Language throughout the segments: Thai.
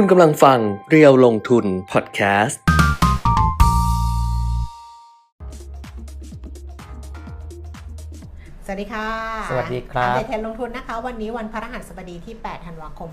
คุณกำลังฟังเรียวลงทุนพอดแคสต์ สวัสดีค่ะสวัสดีครับอัปเดตเทรนด์ลงทุนนะคะ วันนี้วันพฤหัสบดีที่ 8 ธันวาคม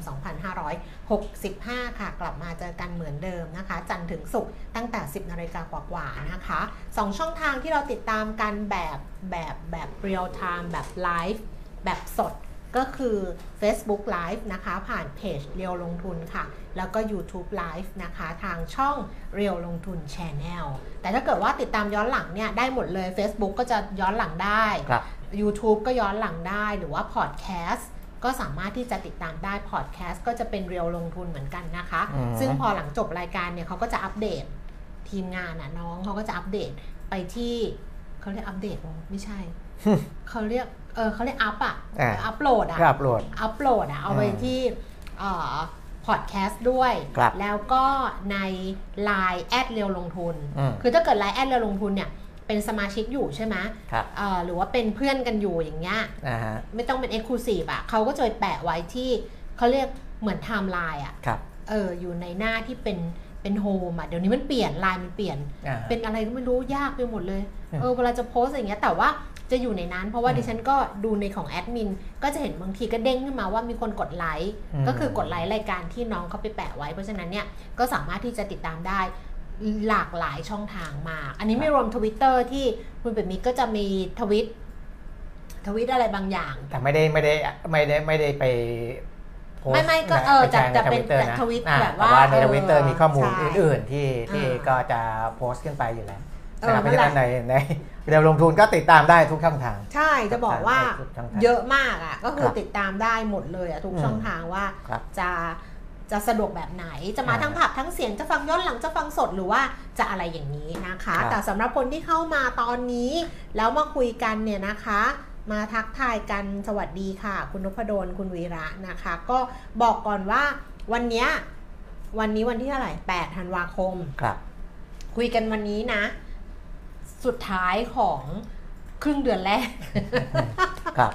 2565 ค่ะ กลับมาเจอกันเหมือนเดิมนะคะ จันทร์ถึงศุกร์ตั้งแต่ 10 นาฬิกากว่าๆนะคะ 2 ช่องทางที่เราติดตามกันแบบแบบแบบ real time แบบไลฟ์แบบสด ก็คือ Facebook Live นะคะผ่านเพจเรียวลงทุนค่ะ แล้วก็ YouTube Live นะคะทางช่องเรียวลงทุน Channel แต่ถ้าเกิดว่าติดตามย้อนหลังเนี่ยได้หมดเลย Facebook ก็จะย้อนหลังได้ครับ YouTube ก็ย้อนหลังได้หรือว่าพอดแคสต์ก็สามารถที่จะติดตามได้พอดแคสต์ก็จะเป็นเรียวลงทุนเหมือนกันนะคะอืมซึ่งพอหลังจบรายการเนี่ยเขาก็จะอัปเดตทีมงานน่ะน้องเขาก็จะอัปเดตไปที่เขาเรียกอัปเดตเหรอไม่ใช่เขาเรียก เออเขาเรียกอัพอะอ่าอัปโหลดอะก็อัปโหลดอัปโหลดอะเอาไปอืมที่พอดแคสต์ด้วยครับแล้วก็ใน Line แอดเรียวลงทุนอืมคือถ้าเกิด Line แอดเรียวลงทุนเนี่ยเป็นสมาชิกอยู่ใช่ไหมครับเอ่อหรือว่าเป็นเพื่อนกันอยู่อย่างเงี้ยอ่าฮะไม่ต้องเป็น Exclusive อะเขาก็จะไปแปะไว้ที่เขาเรียกเหมือนไทม์ไลน์อะครับเอออยู่ในหน้าที่เป็นเป็น home อะเดี๋ยวนี้มันเปลี่ยนไลน์มันเปลี่ยนอ่าเป็นอะไรก็ไม่รู้ยากไปหมดเลยอืมเออเวลาจะโพสต์อย่างเงี้ยแต่ว่า จะอยู่ในนั้น เพราะว่าอืมดิฉันก็ดูในของแอดมินก็จะเห็นบางทีก็เด้งขึ้นมาว่ามีคนกดไลค์อืมก็คือกดไลค์รายการที่น้องเขาไปแปะไว้ เพราะฉะนั้นเนี่ยก็สามารถที่จะติดตามได้หลากหลายช่องทางมาก อันนี้ไม่รวมทวิตเตอร์ที่คุณเป็ดมิกก็จะมี tweet tweet อะไรบางอย่าง แต่ไม่ได้ไม่ได้ไม่ได้ไม่ได้ไปโพสต์ไม่ไม่ก็นะเออไปแชร์จะในเป็น Twitter แต่นะทวิตอ่แบบว่าแต่ว่าในเออทวิตเตอร์มีข้อมูลใช่อื่น ๆ ที่ที่อ่าก็จะโพสต์ขึ้นไปอยู่แล้วเออ นะครับเพนั่ราะนแหละฉะนั้นในในเรียวลงทุนก็ติดตามได้ทุกช่องทาง ใช่จะบอกว่าทุกช่องทางเยอะมากอะก็คือครับติดตามได้หมดเลยอะทุกอืมช่องทางว่าครับจะจะสะดวกแบบไหนจะมาอ่าทั้งผับทั้งเสียงจะฟังย้อนหลังจะฟังสดหรือว่าจะอะไรอย่างนี้นะคะครับแต่สำหรับคนที่เข้ามาตอนนี้ แล้วมาคุยกันเนี่ยนะคะ มาทักทายกันสวัสดีค่ะ คุณนพดลคุณวีระนะคะ ก็บอกก่อนว่าวันเนี้ยวันนี้วันที่เท่าไหร่8ธันวาคมครับ คุยกันวันนี้นะ สุดท้ายของครึ่งเดือนแรก ครับ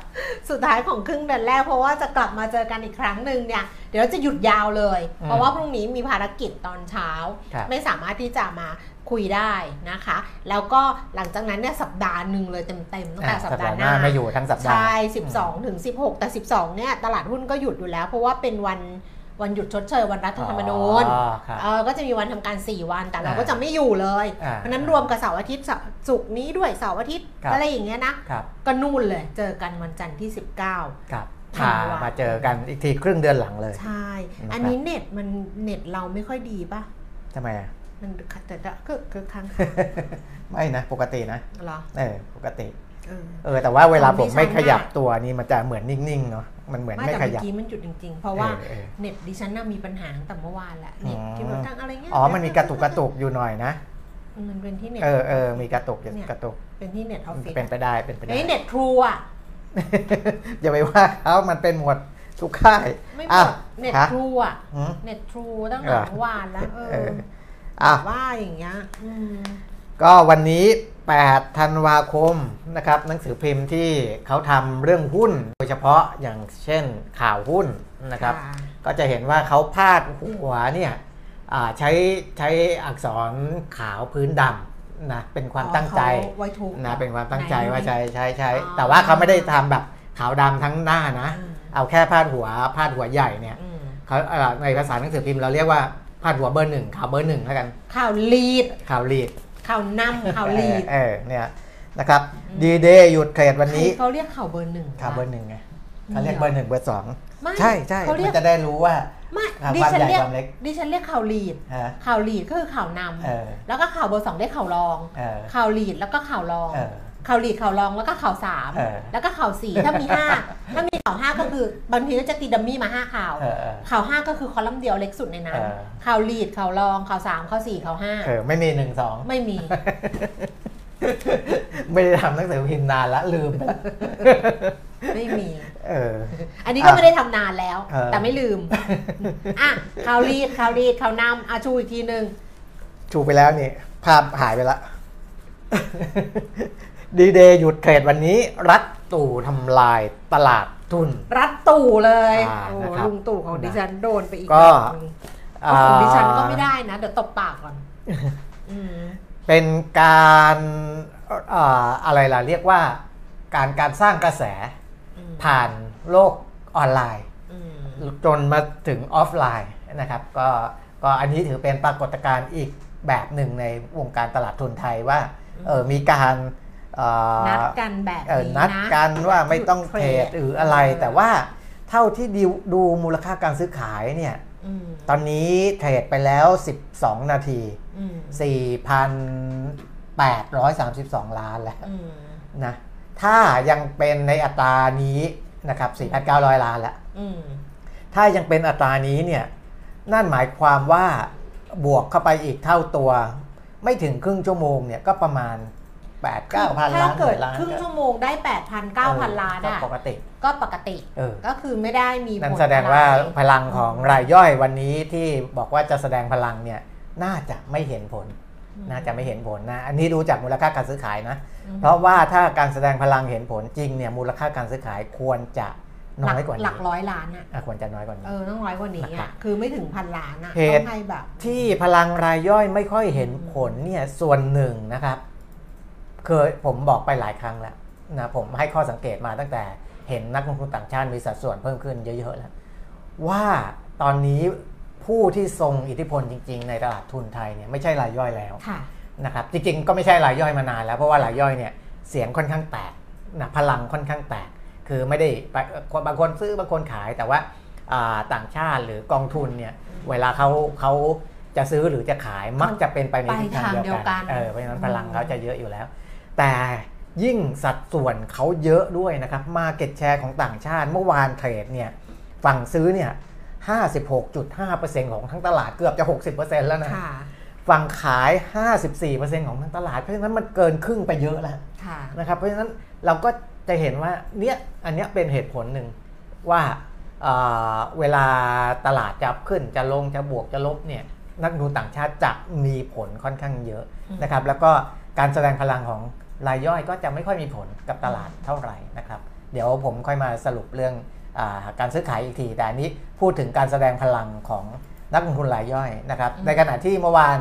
สุดท้ายของครึ่งเดือนแรก เพราะว่าจะกลับมาเจอกันอีกครั้งหนึ่งเนี่ย เดี๋ยวเราจะหยุดยาวเลยอืมเพราะว่าพรุ่งนี้มีภารกิจตอนเช้าครับไม่สามารถที่จะมาคุยได้นะคะ แล้วก็หลังจากนั้นเนี่ยสัปดาห์หนึ่งเลยเต็มๆตั้งแต่อ่าสัสัปปดาดาห์ห์หหน้าน้าไม่อยู่ทั้งสัปดาห์ใช่12 ถึง 16 แต่ 12 เนี่ยตลาดหุ้นก็หยุดอยู่แล้ว เพราะว่าเป็นวัน วันหยุดชดเชยวันรัฐธรรมนูญอ๋อครับเออก็จะมีวันทำการ 4 วันแต่เราอ่าก็จะไม่อยู่เลยอ่าเพราะฉะนั้นรวมกับเสาร์อาทิตย์เสาร์ศุกร์นี้ด้วยเสาร์อาทิตย์ครับอะไรอย่างเงี้ยนะครับก็นู่นเลยเจอกันวันจันทร์ที่ 19ครับธันมาวามาเจอกันอีกทีครึ่งเดือนหลังเลย ใช่นะครับอันนี้เน็ตมันเน็ตเราไม่ค่อยดีป่ะทำไมอะมันแต่แต่ก็คือครั้งไม่นะ ปกตินะเหรอเออปกติ เออเออแต่ว่าเวลาผมไม่ของดิฉันขยับน่ะตัวนี่มันจะเหมือนนิ่งๆเนาะ มันเหมือนไม่ไม่แต่ขเมื่ยัอบกี้มันหยุดจริงๆ เพราะว่าเออเออเน็ตดิฉันน่ะมีปัญหาตั้งแต่เมื่อวานแหละเน็ตอ๋อที่แบบตั้งอะไรเงี้ยอ๋อมันมีกระตุกกระตุกอยู่หน่อยนะมันเป็นที่เน็ตเออเออมีกระตุกอยู่เนี่ยกระตุกเป็นที่เน็ตออฟฟิศเป็นไปได้เป็นไปไอ้ได้เน็ตทรูอะอย่าไปว่าเขามันเป็นหมวดทุกค่ายไม่หมอะดเน็ตฮะทรูอะหืมเน็ตทรูตั้งแต่เหรอเมื่อวานแล้วเอเออออะว่าอย่างเงี้ยอืมก็วันนี้ 8 ธันวาคมนะครับหนังสือพิมพ์ที่เขาทำเรื่องหุ้น โดยเฉพาะอย่างเช่นข่าวหุ้นนะครับค่ะก็จะเห็นว่าเขาพาดหัวเนี่ยอ่าใช้ใช้อักษรขาวพื้นดำนะเป็นความตั้งใจอ๋อเขาไว้ทุกข์นะเป็นความตั้งใจไหนว่าใช้ใช้ใช้อ๋อแต่ว่าเขาไม่ได้ทำแบบขาวดำทั้งหน้านะอืมเอาแค่พาดหัวพาดหัวใหญ่เนี่ยอืมเขาเอ่อในภาษาหนังสือพิมพ์เราเรียกว่าพาดหัวเบอร์หนึ่งข่าวเบอร์หนึ่งแล้วกันข่าวลีดข่าวลีด ข่าวนำข่าวลีดเออเนี่ยนะครับอืมดีเดย์หยุดเทรดวันนี้เขาเรียกข่าวเบอร์หนึ่งข่าวเบอร์หนึ่งไงเขาเรียกมีเหรอเบอร์หนึ่งเบอร์สองไม่ใช่ใช่เขาเรียมักนจะได้รู้ว่าไม่อ่าดิความฉันใหญ่เรียกความเล็กดิฉันเรียกข่าวลีดฮะข่าวลีดก็คือข่าวนเออำแล้วก็ข่าวเบอร์สองเรียกข่าวรองเออข่าวลีดแล้วก็ข่าวรองเออ ข่าวลีดข่าวรองแล้วก็ข่าวสามเออแล้วก็ข่าวสี่ถ้ามีห้าถ้ามีข่าวห้าก็คือบางทีก็จะตีดัมมี่มาห้าข่าว เออเออข่าวห้าก็คือคอลัมน์เดียวเล็กสุดในนั้นเออ ข่าวลีดข่าวรองข่าวสามข่าวสี่ข่าวห้าเออไม่มีหนึ่งสอง ไม่มี ไม่ได้ทำหนังสือพิมพ์นานละลืมไปละไม่มี เออ อันนี้ก็ไม่ได้ทำนานแล้ว เออ แต่ไม่ลืมอะข่าวลีดข่าวลีดข่าวนำอะชูอีกทีหนึ่ง ชูไปแล้วนี่ ภาพหายไปละ ดีเดย์หยุดเทรดวันนี้ รัฐตู่ทำลายตลาดทุน รัดตู่เลยอ่าโอ้นะครับลุงตู่ของดิฉันโดนไปอีกก็ แบบหนึ่งเอาของดิฉันก็ไม่ได้นะ เดี๋ยวตบปากก่อน อืม เป็นการเอ่ออะไรล่ะเรียกว่า การการสร้างกระแสอืม ผ่านโลกออนไลน์ อืม จนมาถึงออฟไลน์นะครับก็ก็อันนี้ถือเป็นปรากฏการณ์อีกแบบหนึ่งในวงการตลาดทุนไทยว่าเออมีการเอ่อ นัดกันแบบเออนี้นัดนะกันว่าไม่ต้องเทรดหยุดเทรดหรืออะไรเออแต่ว่าเท่าที่ดูดูมูลค่าการซื้อขายเนี่ยอืมตอนนี้เทรดไปแล้ว 12 นาทีอืม4,832 ล้านแล้วอืมนะถ้ายังเป็นในอัตรานี้นะครับ4,900 ล้านแล้วอืมถ้ายังเป็นอัตรานี้เนี่ยนั่นหมายความว่าบวกเข้าไปอีกเท่าตัว ไม่ถึงครึ่งชั่วโมงเนี่ยก็ประมาณ 8 9พันล้านถ้าเกิดหมื่นล้านครึ่งชั่วโมงได้แปดพันเก้าพันล้านก็อะปกติ ก็ปกติเออ ก็คือไม่ได้มีนั่นผลแสดงว่าอะไรพลังของรายย่อยวันนี้ที่บอกว่าจะแสดงพลังเนี่ยน่าจะไม่เห็นผล น่าจะไม่เห็นผลนะ อันนี้ดูจากมูลค่าการซื้อขายนะ อืมเพราะว่าถ้าการแสดงพลังเห็นผลจริงเนี่ยมูลค่าการซื้อขายควรจะน้อยกว่าหลันี้กร้อยล้านอะ อะควรจะน้อยกว่านี้ เออต้องร้อยกว่านี้นะครัอะบคือไม่ถึงพันล้านอะเหต้ตุองให้แบบ ที่พลังรายย่อยไม่ค่อยเห็นผลเนี่ยส่วนหนึ่งนะครับ เคยผมบอกไปหลายครั้งแล้วนะผมให้ข้อสังเกตมาตั้งแต่เห็นนักลงทุนต่างชาติมีสัดส่วนเพิ่มขึ้นเยอะๆแล้ว ว่าตอนนี้ผู้ที่ทรงอิทธิพลจริง ๆ ในตลาดทุนไทยเนี่ยไม่ใช่รายย่อยแล้วค่ะนะครับจริงๆก็ไม่ใช่รายย่อยมานานแล้วเพราะว่ารายย่อยเนี่ยเสียงค่อนข้างแตกนะพลังค่อนข้างแตก คือไม่ได้ไปคนบางคนซื้อบางคนขายแต่ว่าอ่าต่างชาติหรือกองทุนเนี่ยเวลาเขาเขาจะซื้อหรือจะขายมักจะเป็นไปในทิศทางเดียวกันเออเพราะฉะนั้นพลังเขาจะเยอะอยู่แล้ว แต่ยิ่งสัดส่วนเขาเยอะด้วยนะครับมาเก็ตแชร์ของต่างชาติเมื่อวานเทรดเนี่ยฝั่งซื้อเนี่ย56.5%ของทั้งตลาดเกือบจะ 60%แล้วนะค่ะฝั่งขาย 54%ของทั้งตลาด เพราะฉะนั้นมันเกินครึ่งไปเยอะแล้วค่ะนะครับ เพราะฉะนั้นเราก็จะเห็นว่าเนี่ยอันเนี้ยเป็นเหตุผลหนึ่งว่าเอ่อเวลาตลาดจะขึ้นจะลงจะบวกจะลบเนี่ยนักลงทุนต่างชาติจะมีผลค่อนข้างเยอะอืมนะครับ แล้วก็การแสดงพลังของ รายย่อยก็จะไม่ค่อยมีผลกับตลาดเท่าไหร่นะครับ เดี๋ยวผมค่อยมาสรุปเรื่องอาการซื้อขายอีกที แต่อันนี้พูดถึงการแสดงพลังของนักลงทุนรายย่อยนะครับอืมในขณะที่เมื่อวาน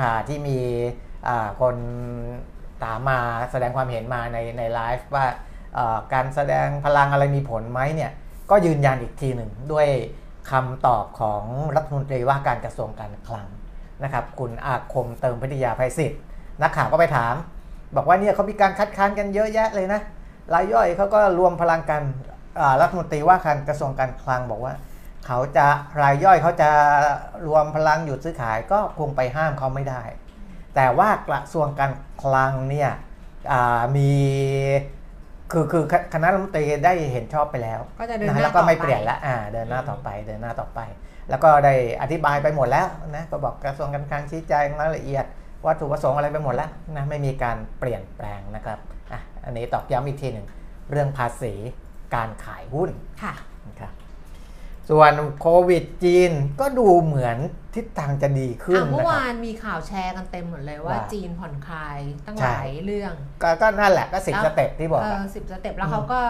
อ่าที่มีอ่าคนถามมาแสดงความเห็นมาในในไลฟ์ว่าเอ่อการแสดงพลังอะไรมีผลไหมเนี่ย ก็ยืนยันอีกทีหนึ่งด้วยคำตอบของรัฐมนตรีว่าการกระทรวงการคลังนะครับ คุณอาคมเติมพิทยาภัยศิษย์นักข่าวก็ไปถาม บอกว่าเนี่ยเขามีการคัดค้านกันเยอะแยะเลยนะรายย่อยเขาก็รวมพลังกันอ่ารัฐมนตรีว่าการกระทรวงการคลังบอกว่า เขาจะรายย่อยเขาจะรวมพลังหยุดซื้อขายก็คงไปห้ามเขาไม่ได้ แต่ว่ากระทรวงการคลังเนี่ยอ่ามีคือคือคคณะรัฐมนตรีได้เห็นชอบไปแล้วก็จะเดินนะหน้าแล้วก็ไม่ต่อเปลี่ยนละอ่าเดินหน้าต่อไปเดินหน้าต่อไป แล้วก็ได้อธิบายไปหมดแล้วนะก็บอกกระทรวงการคลังชี้แจงรายละเอียด วัตถุประสงค์อะไรไปหมดแล้วนะไม่มีการเปลี่ยนแปลงนะครับอะอันนี้ตอกย้ำอีกทีหนึ่งเรื่องภาษีการขายหุ้นค่ะนะครับส่วนโควิดจีนก็ดูเหมือนทิศทางจะดีขึ้นอะเมื่นะอครัวาบนมีข่าวแชร์กันเต็มหมดเลยว่าว่าจีนผ่อนคลายตั้งใช่หลายเรื่องก็ก็นั่นแหละก็สิบแล้วสเต็ปที่บอกเออะอสิบสเต็ปแล้วเขาก็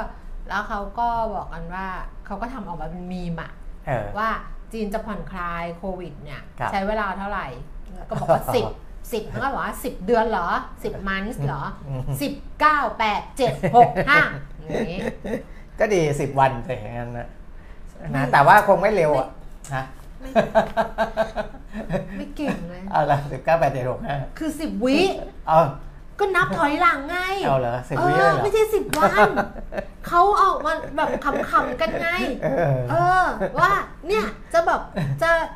แล้วเขาก็บอกกันว่าเขาก็ทำออกมาเป็นมีมอะเออว่าจีนจะผ่อนคลายโควิดเนี่ยครับใช้เวลาเท่าไหร่ ก็บอกว่าสิบ สิบแล้วก็บอกว่าสิบเดือนเหรอสิบมันส์เหรออืมสิบเก้าแปดเจ็ดหกห้าอย่างนี้ก็ดีสิบวันแต่อย่างนั้นนะไม่นะแต่ว่าคงไม่เร็วอะฮะไม่ไม่เก่งเลยเอาละสิบเก้าแปดเจ็ดหกห้าคือสิบวิเอาก็นับถอยหลังไง เอาเหรอสิบเอวิเลยอเหรอไม่ใช่สิบวัน เขาออกมาแบบขำๆกันไงเออเออ ว่าเนี่ยจะแบบ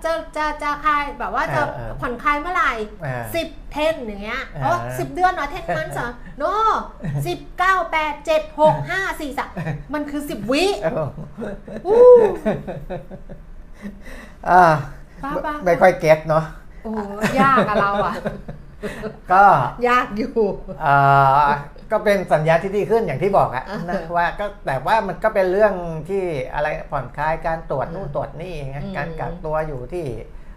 จะจะจะจะคลายแบบว่าจะเออเออผ่อนคลายเมื่อไหร่เออสิบเทนอย่างเงี้ยเอออ๋อสิบเดือนเหรอเทนมันเหรอโนสิบเก้าแปดเจ็ดหกห้าสี่สามมันคือสิบวิเอออู้อ่าบ้าบ้าไม่ค่อยเก็ตเนาะโอ้ยากอะเราอะก็ยากอยู่เอ่อ ก็เป็นสัญญาณที่ดีขึ้นอย่างที่บอกอะอ่านะว่าก็แต่ว่ามันก็เป็นเรื่องที่อะไรผ่อนคลายการตรวจนู่นตรวจนี่ไงอืมการกักตัวอยู่ที่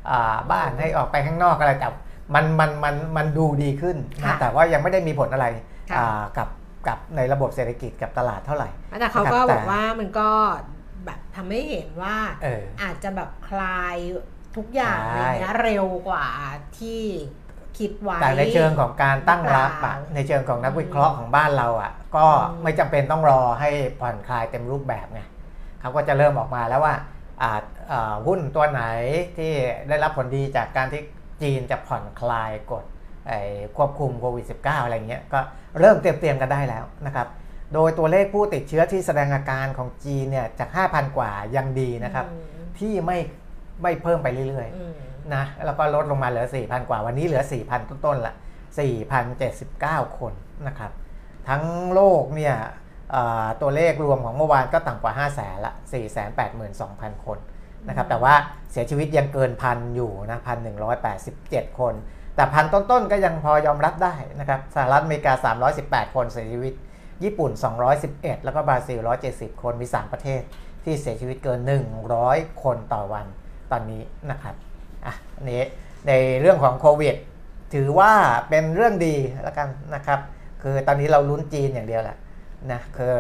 อ่าบ้านให้ออกไปข้างนอกอะไรแต่มันมันมันมันดูดีขึ้นนะค่ะแต่ว่ายังไม่ได้มีผลอะไรค่ะอ่ากับกับในระบบเศรษฐกิจกับตลาดเท่าไหร่ แต่เขาก็นะครับแต่บอกว่ามันก็แบบทำให้เห็นว่าเอออาจจะแบบคลายทุกอย่างใช่อะไรเงี้ยเร็วกว่าที่ คิดไว้ แต่ในเชิงของการตั้งรับหรือเปอะล่าในเชิงของนักวิเคราะห์ของบ้านเราอะก็อืมไม่จำเป็นต้องรอให้ผ่อนคลายเต็มรูปแบบไงเขาก็จะเริ่มออกมาแล้วว่าอาจอ่าหุ้นตัวไหนที่ได้รับผลดีจากการที่จีนจะผ่อนคลายกฎไอ้ควบคุมโควิด -19 อะไรเงี้ยก็เริ่มเตรียมเตรียมๆกันได้แล้วนะครับ โดยตัวเลขผู้ติดเชื้อที่แสดงอาการของจีนเนี่ยจาก 5,000 กว่ายังดีนะครับอืมที่ไม่ไม่เพิ่มไปเรื่อยๆอืม นะแล้วก็ลดลงมาเหลือ 4,000 กว่า วันนี้เหลือ 4,000 ต้นๆละ4,079 คนนะครับทั้งโลกเนี่ยเอ่อตัวเลขรวมของเมื่อวานก็ต่ำกว่า 5 0 0แสนละ 482,000 คนนะครับแต่ว่าเสียชีวิตยังเกินพันอยู่นะ1,187คน แต่พันต้นๆก็ยังพอยอมรับได้นะครับสหรัฐอเมริกา 318 คนเสียชีวิต ญี่ปุ่น 211 แล้วก็บราซิล 170 คนมี 3 ประเทศที่เสียชีวิตเกิน 100 คนต่อวันตอนนี้นะครับ อะอันนี้ในเรื่องของโควิด ถือว่าเป็นเรื่องดีแล้วกันนะครับ คือตอนนี้เราลุ้นจีนอย่างเดียวแหละนะคือ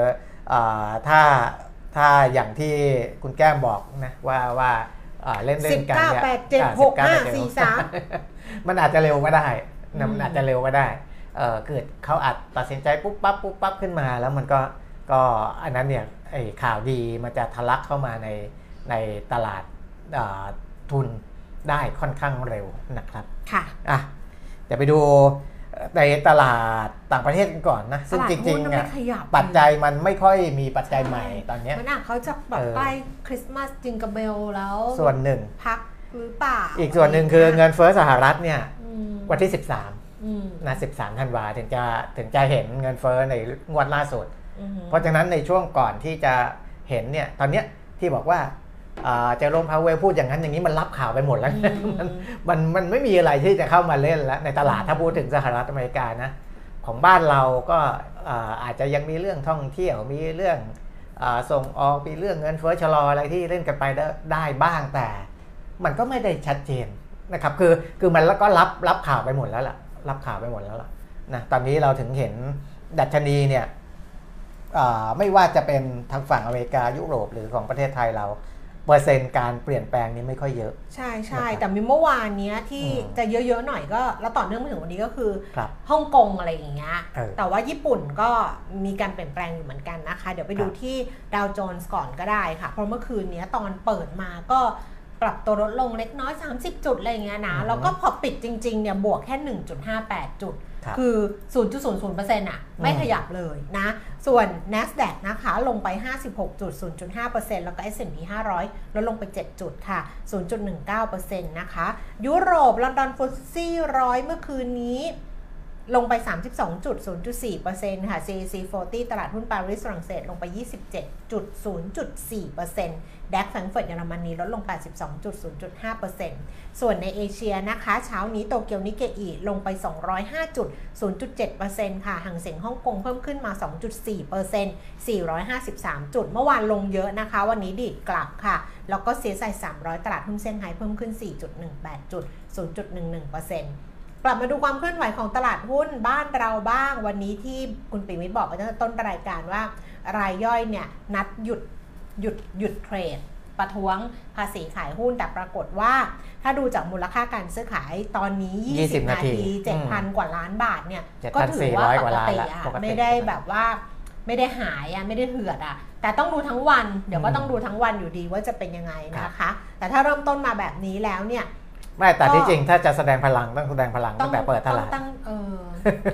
อาถ้าถ้าอย่างที่คุณแก้มบอกนะว่าว่าอ่าเล่นเล่สินบกันเก้าเนี่ยแปดเจ็ดอ่าหก19ห้า8 7สี่สามมันอาจจะเร็วก็ได้อืนะมมันอาจจะเร็วก็ได้เออเกิดเขาอาจตัดสินใจปุ๊บปั๊บปุ๊บปั๊บขึ้นมา แล้วมันก็ก็อันนั้นเนี่ยไอ้ข่าวดีมันจะทะลักเข้ามาในในตลาดอ่าทุน ได้ค่อนข้างเร็วนะครับ ค่ะอะเดี๋ยวไปดูในตลาดต่างประเทศกันก่อนนะ ซึ่งตลาดจหุ้รินงมันๆไม่อะขยับปัจจัยมันไม่ค่อยมีปัจจัยใหม่ตอนเนี้ยมันอะเขาจะแบบเออใกล้คริสต์มาสจิงกะเบลแล้ว ส่วนหนึ่งพักหรือเปล่า อีกส่วนหนึ่งคือเงินเฟ้อสหรัฐเนี่ยอืมวันที่ 13อืมนะ13ธันวาถึงจะถึงจะเห็นเงินเฟ้อในงวดล่าสุดอืมเพราะฉะนั้นในช่วงก่อนที่จะเห็นเนี่ยตอนเนี้ยที่บอกว่าอ่า เจอโรมพาวเวลพูดอย่างนั้นอย่างนี้มันรับข่าวไปหมดแล้วอืมมันมันมันไม่มีอะไรที่จะเข้ามาเล่นแล้วในตลาดถ้าพูดถึงสหรัฐอเมริกานะของบ้านเราก็อ่าอาจจะยังมีเรื่องท่องเที่ยวมีเรื่องอาส่งออกมีเรื่องเงินเฟ้อชะลออะไรที่เล่นกันไปได้ได้บ้างแต่ มันก็ไม่ได้ชัดเจนนะครับคือคือมันแล้วก็รับรับข่าวไปหมดแล้วล่ะรับข่าวไปหมดแล้วล่ะนะตอนนี้เราถึงเห็นดัชนีเนี่ยอ่าไม่ว่าจะเป็นทางฝั่งอเมริกายุโรปหรือของประเทศไทยเรา เปอร์เซ็นต์การเปลี่ยนแปลงนี้ไม่ค่อยเยอะ ใช่ใช่นะครับแต่มีเมื่อวานเนี้ยที่อืมจะเยอะๆหน่อยก็ แล้วต่อเนื่องมาถึงวันนี้ก็คือครับฮ่องกงอะไรอย่างเงี้ยเออแต่ว่าญี่ปุ่นก็มีการเปลี่ยนแปลงอยู่เหมือนกันนะคะ เดี๋ยวไปดูครับที่ดาวโจนส์ก่อนก็ได้ค่ะ เพราะเมื่อคืนเนี้ยตอนเปิดมาก็ปรับตัวลดลงเล็กน้อย 30 จุดอะไรอย่างเงี้ยนะอือฮึแล้วก็พอปิดจริงๆเนี่ยบวกแค่ 1.58 จุด ครับคือ 0.00%อะไม่อืมขยับเลยนะ ส่วน NASDAQ นะคะลงไป 56จุด0.5%แล้วก็ S&P 500 ลดลงไป 7 จุดค่ะ 0.19%นะคะ ยุโรปลอนดอนฟุตซี่ร้อยเมื่อคืนนี้ ลงไป 32.0.4%ค่ะ CAC 40 ตลาดหุ้นปารีสฝรั่งเศสลงไป 27.0.4%ดัคแฟรงเฟิร์ตเยอรมนีลดลง 82.0.5%ส่วนในเอเชียนะคะ เช้านี้โตเกียวนิเกอีลงไป 205.0.7%ค่ะห่างเสียงฮ่องกงเพิ่มขึ้นมา 2.4% 453 จุด เมื่อวานลงเยอะนะคะ วันนี้ดีดกลับค่ะ แล้วก็เสียใส่300 ตลาดหุ้นเซี่ยงไฮ้เพิ่มขึ้น 4.18 จุด 0.11% กลับมาดูความเคลื่อนไหวของตลาดหุ้นบ้านเราบ้าง วันนี้ที่คุณปิวิทย์บอกไปตั้งแต่ต้นรายการว่ารายย่อยเนี่ยนัดหยุดหยุดหยุดเทรดประท้วงภาษีขายหุ้นแต่ปรากฏว่า ถ้าดูจากมูลค่าการซื้อขายตอนนี้ 20 20นาทีนาที 7,000 กว่าล้านบาทเนี่ย7,400ก็ถือว่ากว่าปกล้านติละอะปกติไม่ได้แบบว่าไม่ได้หายอะไม่ได้เหือดอะแต่ต้องดูทั้งวัน เดี๋ยวก็อืมต้องดูทั้งวันอยู่ดีว่าจะเป็นยังไงนะคะ แต่ถ้าเริ่มต้นมาแบบนี้แล้วเนี่ย ไม่แต่ก็ที่จริงถ้าจะแสดงพลังต้องแสดงพลังตั้งแต่เปิดตลาดองตั้งเออ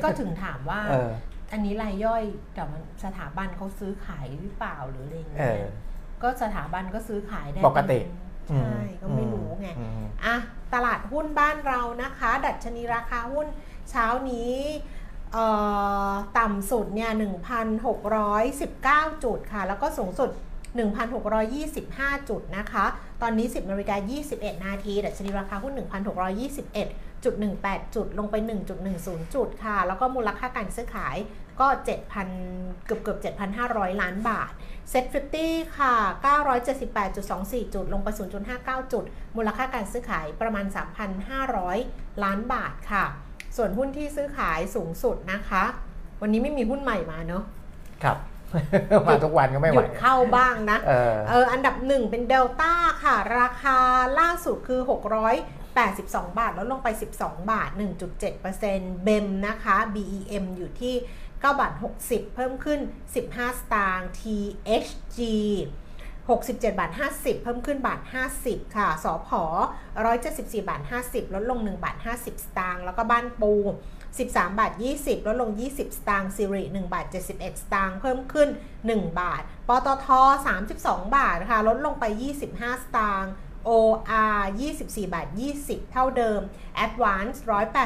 ก็ถึงถามว่าเอออันนี้รายย่อยแต่มันสถาบันเขาซื้อขายหรือเปล่าหรืออะไรอย่างเอเงี้อยก็สถาบันก็ซื้อขายได้ปกติใช่ก็ไม่รู้ไงอืมอะตลาดหุ้นบ้านเรานะคะ ดัชนีราคาหุ้นเช้านี้เอ่อต่ำสุดเนี่ย 1,619 จุดค่ะ แล้วก็สูงสุด 1,625 จุดนะคะ ตอนนี้ 10นาฬิกา21 นาทีดัชนีราคาหุ้น 1,621.18 จุด ลงไป 1.10 จุดค่ะ แล้วก็มูลค่าการซื้อขายก็ 7,000 เกือบเกือบ7,500 ล้านบาทเซ็ต50ค่ะ 978.24 จุด ลงไป 0.59 จุด มูลค่าการซื้อขายประมาณ 3,500 ล้านบาทค่ะ ส่วนหุ้นที่ซื้อขายสูงสุดนะคะ วันนี้ไม่มีหุ้นใหม่มาเนอะครับ มาทุกวันก็ไม่หไหวยุดเข้าบ้างนะเออเอออันดับหนึ่งเป็นเดลต้าค่ะ ราคาล่าสุดคือ 682 บาท แล้วลงไป 12 บาท 1.7%เบมนะคะ BEM อยู่ที่ 9 บาท 60 เพิ่มขึ้น 15 สตางค์ THG 67 บาท 50 เพิ่มขึ้นบาท 50 ค่ะ สอพอ174 บาท 50 ลดลง 1 บาท 50 สตางค์ แล้วก็บ้านปู 13 บาท 20 ลดลง 20 สตางค์สิริ1บาท 71 สตางค์เพิ่มขึ้น 1 บาท ปตท 32 บาทค่ะลดลงไป 25 สตางค์ OR 24 บาท 20 เท่าเดิม Advance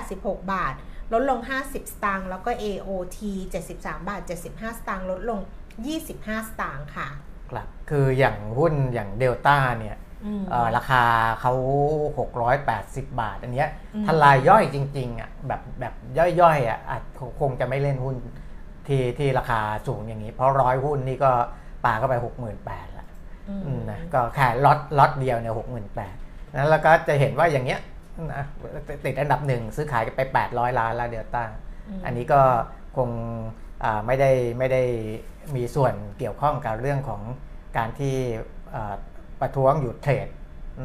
186 บาท ลดลง 50 สตางค์แล้วก็ AOT 73 บาท 75 สตางค์ลดลง 25 สตางค์ค่ะ ครับ คืออย่างหุ้นอย่างเดลต้าเนี่ย ราคาเขา 680 บาท อันเนี้ยอืมทลายย่อยจริงๆอะแบบแบบย่อยๆอะอาจคงจะไม่เล่นหุ้นที่ที่ราคาสูงอย่างนี้ เพราะร้อยหุ้นนี่ก็ปาเข้าไป 68,000ละอืมอืมนะก็แค่ล็อตล็อตเดียวเนี่ย68,000นั้นแล้วก็จะเห็นว่าอย่างเงี้ยนะติดอันดับหนึ่งซื้อขายกันไป 800 ล้านแล้วเดลต้ามอันนี้ก็คงอ่าไม่ได้ไม่ได้มีส่วนเกี่ยวข้องกับเรื่องของการที่อ่า ประท้วงหยุดเทรด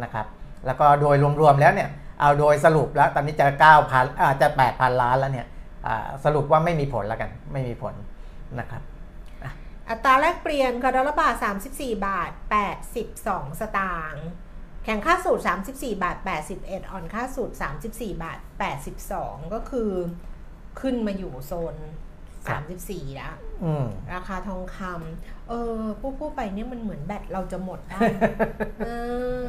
นะครับแล้วก็โดยรวมๆแล้วเนี่ยเอาโดยสรุปแล้วตอนนี้จะ9,000อาจจะ8,000 ล้านแล้วเนี่ยสรุปว่าไม่มีผลแล้วกันไม่มีผลนะครับอัตราแลกเปลี่ยนค่ะดอลลาร์บาท 34 บาท 82 สตางค์แข่งค่าสูตร 34 บาท 81 อ่อนค่าสูตร 34 บาท 82 ก็คือขึ้นมาอยู่โซน 34แล้วอืมราคาทองคำเออพูดพูดไปเนี่ยมันเหมือนแบตเราจะหมดได้เออ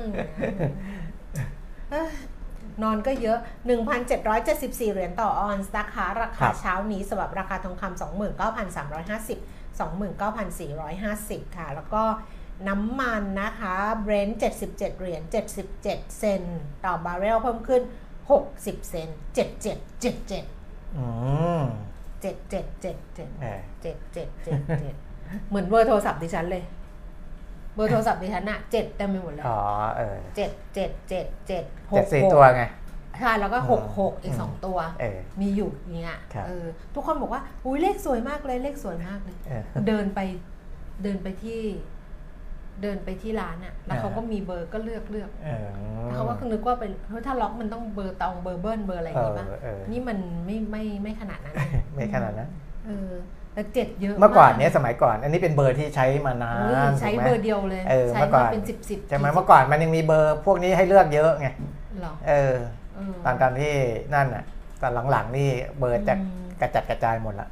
เอ้ยนอนก็เยอะ 1,774 เหรียญต่อออนซ์นะคะราคาครับเช้านี้สำหรับราคาทองคำ29,350 29,450 ค่ะ แล้วก็น้ำมันนะคะเบรนท์77 เหรียญ77 เซนต์ต่อบาร์เรลเพิ่มขึ้น 60 เซนต์77 77อืม 77 77เออ เจ็ดเจ็ดเจ็ดเจ็ดเหมือนเบอร์โทรศัพท์ดิฉันเลย เบอร์โทรศัพท์ดิฉันอะเจ็ดเต็มไปหมดเลยอ๋อเออเจ็ดเจ็ดเจ็ดเจ็ดหเจ็ดกสี่หกตัวไง ใช่แล้วก็อืมหกหกอีอืกมสองตัว เออ มีอยู่อย่างเงี้ยครับ เออทุกคนบอกว่าอุ้ยเลขสวยมากเลยเลขสวยมากเลย เออ เดินไปเดินไปที่ เดินไปที่ร้านอะแล้วอ่าเขาก็มีเบอร์ก็เลือกเลือกเออเขาก็นึกว่าเป็นเฮ้ยถ้าล็อกมันต้องเบอร์ตองเบอร์เบิ้ลเบอร์อะไรอย่างงี้ป่ะเออเออนี่มันไม่ไม่ไม่ขนาดนั้น ไม่ขนาดนั้นเออแต่เจ็ดเยอะเมื่อก่อนาเนี้ยสมัยก่อน อันนี้เป็นเบอร์ที่ใช้มานานโอ้ยใช้ถูกไหมเบอร์เดียวเลยเออใช้เมื่อก่มาอนเป็นสิบสิบใช่ไหมเมื่อก่อนมันยังมีเบอร์พวกนี้ให้เลือกเยอะไงเหรอเออเออตอนตอนที่นั่นอะตอนหลังๆนี่เบอร์จะอืมกระจัดกระจายหมดละ